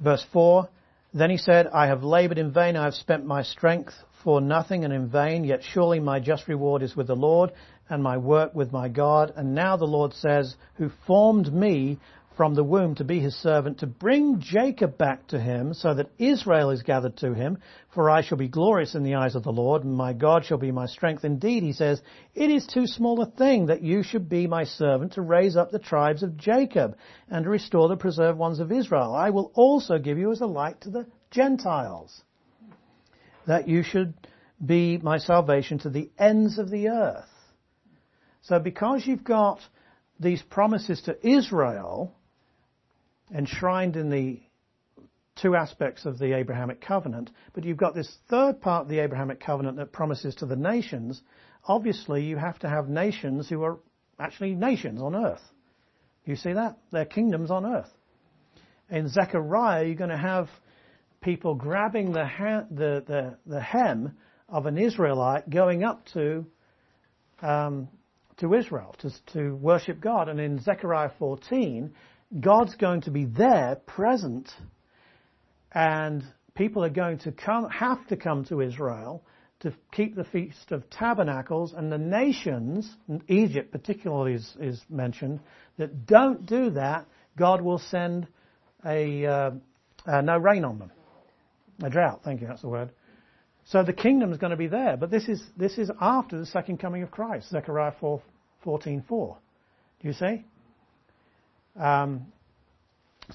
verse 4. Then he said, I have labored in vain, I have spent my strength for nothing and in vain, yet surely my just reward is with the Lord and my work with my God. And now the Lord says, who formed me from the womb to be his servant, to bring Jacob back to him, so that Israel is gathered to him. For I shall be glorious in the eyes of the Lord, and my God shall be my strength. Indeed, he says, it is too small a thing that you should be my servant to raise up the tribes of Jacob, and to restore the preserved ones of Israel. I will also give you as a light to the Gentiles, that you should be my salvation to the ends of the earth. So because you've got these promises to Israel enshrined in the two aspects of the Abrahamic covenant, but you've got this third part of the Abrahamic covenant that promises to the nations, obviously you have to have nations who are actually nations on earth. You see that? They're kingdoms on earth. In Zechariah, you're going to have people grabbing the, ha- the, the, the hem of an Israelite going up to um, to Israel to, to worship God. And in Zechariah 14, God's going to be there, present, and people are going to come, have to come to Israel to keep the Feast of Tabernacles, and the nations, Egypt particularly is, is mentioned, that don't do that, God will send a uh, uh, no rain on them, a drought. Thank you, that's the word. So the kingdom is going to be there, but this is this is after the second coming of Christ, Zechariah 4, 14, 4. Do you see? Um,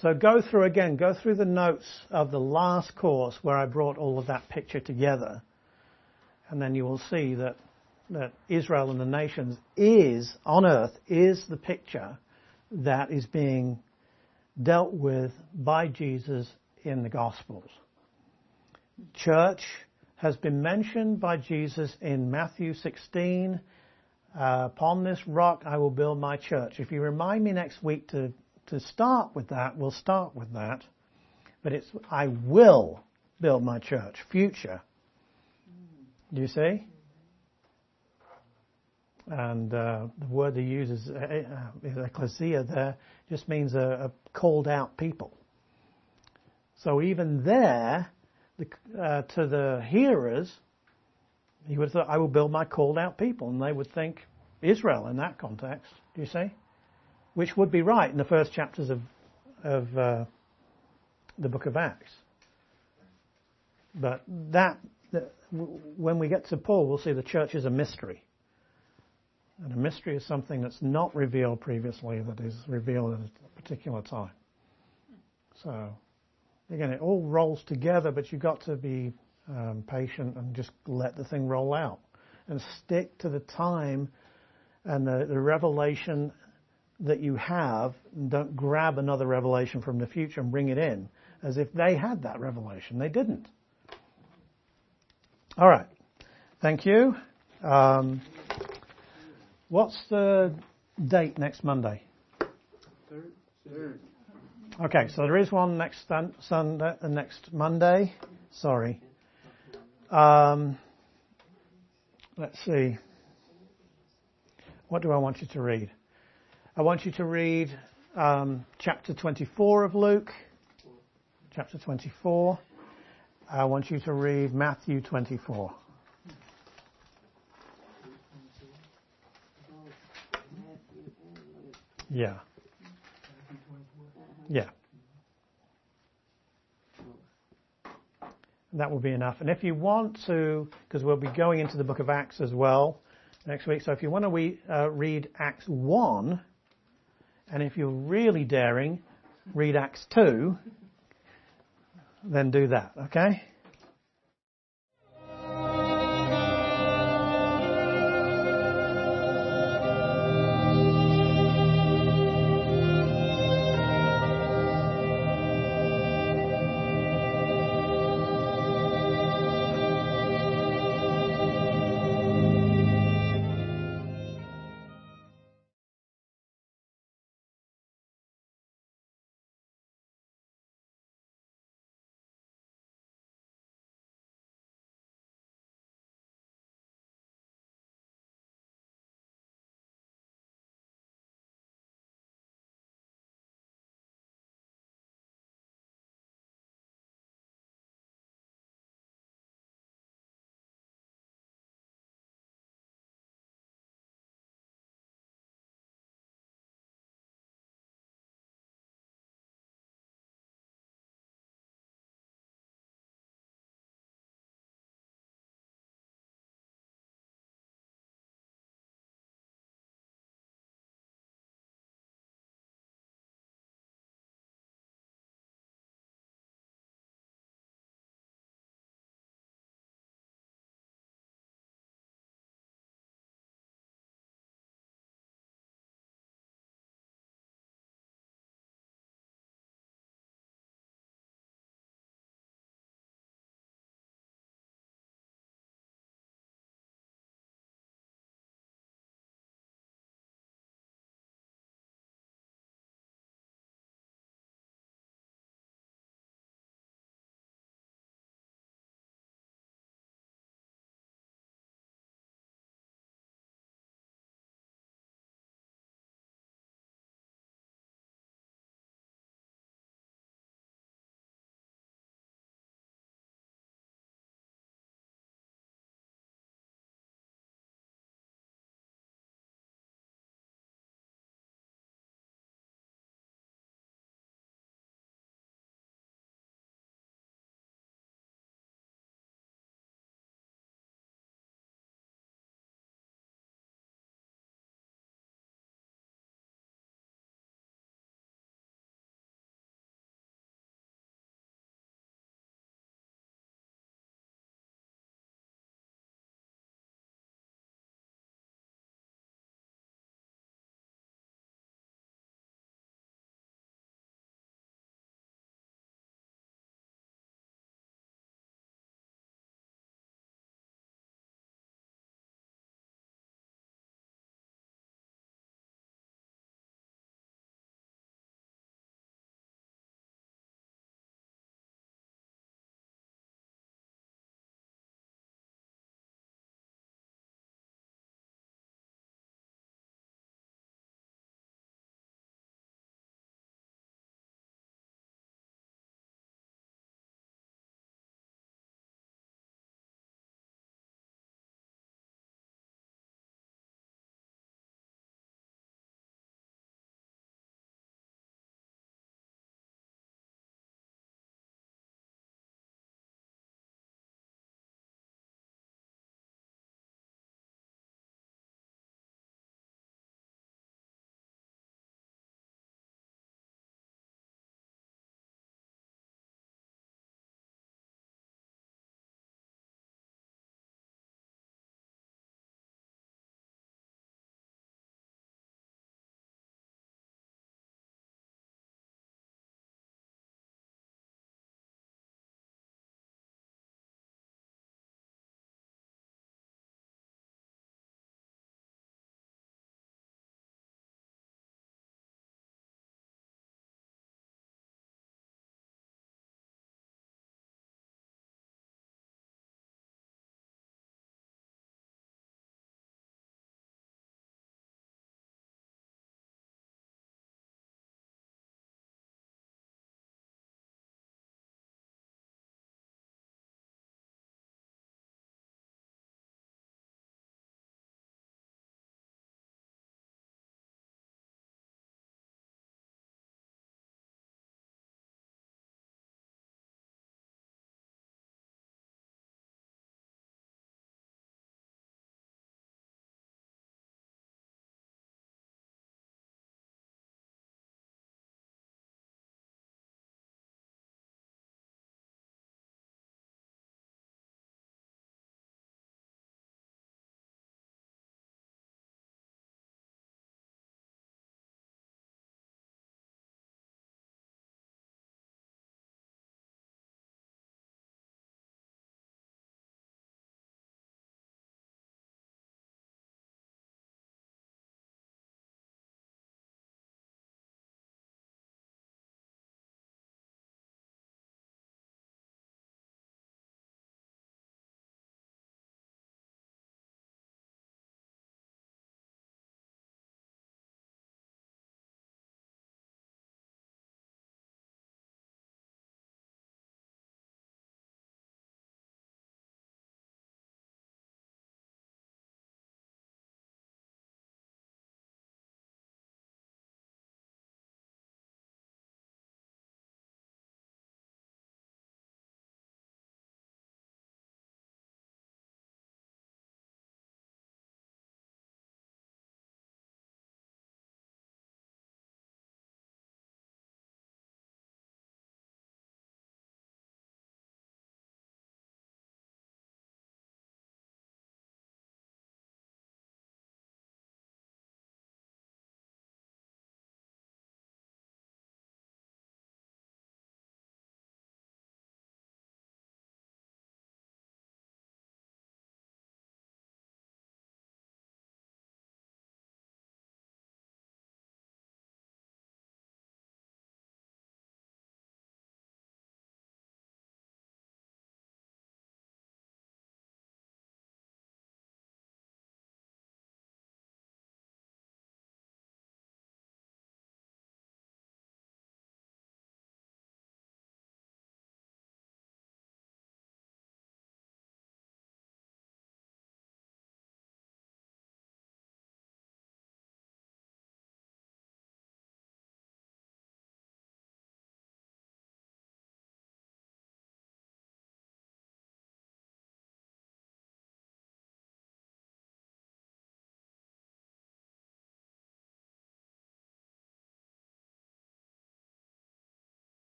so go through again, go through the notes of the last course where I brought all of that picture together, and then you will see that that Israel and the nations is on earth is the picture that is being dealt with by Jesus in the Gospels. Church has been mentioned by Jesus in Matthew 16. Uh, upon this rock I will build my church. If you remind me next week to, to start with that, we'll start with that. But it's, I will build my church, future. Do you see? And uh, the word they use is, uh, is ecclesia there, just means a, a called out people. So even there, the, uh, to the hearers, he would have thought, I will build my called out people. And they would think Israel in that context, do you see? Which would be right in the first chapters of, of uh, the book of Acts. But that, that, when we get to Paul, we'll see the church is a mystery. And a mystery is something that's not revealed previously, that is revealed at a particular time. So, again, it all rolls together, but you've got to be um, patient and just let the thing roll out and stick to the time and the, the revelation that you have. And don't grab another revelation from the future and bring it in as if they had that revelation. They didn't. All right. Thank you. Um, what's the date next Monday? Third. Third. Okay, so there is one next Sunday, uh, next Monday. Sorry. Um, let's see. What do I want you to read? I want you to read um, chapter 24 of Luke. Chapter 24. I want you to read Matthew 24. Yeah. Yeah. That will be enough. And if you want to, because we'll be going into the book of Acts as well next week, so if you want to uh, read Acts 1, and if you're really daring, read Acts 2, then do that, okay?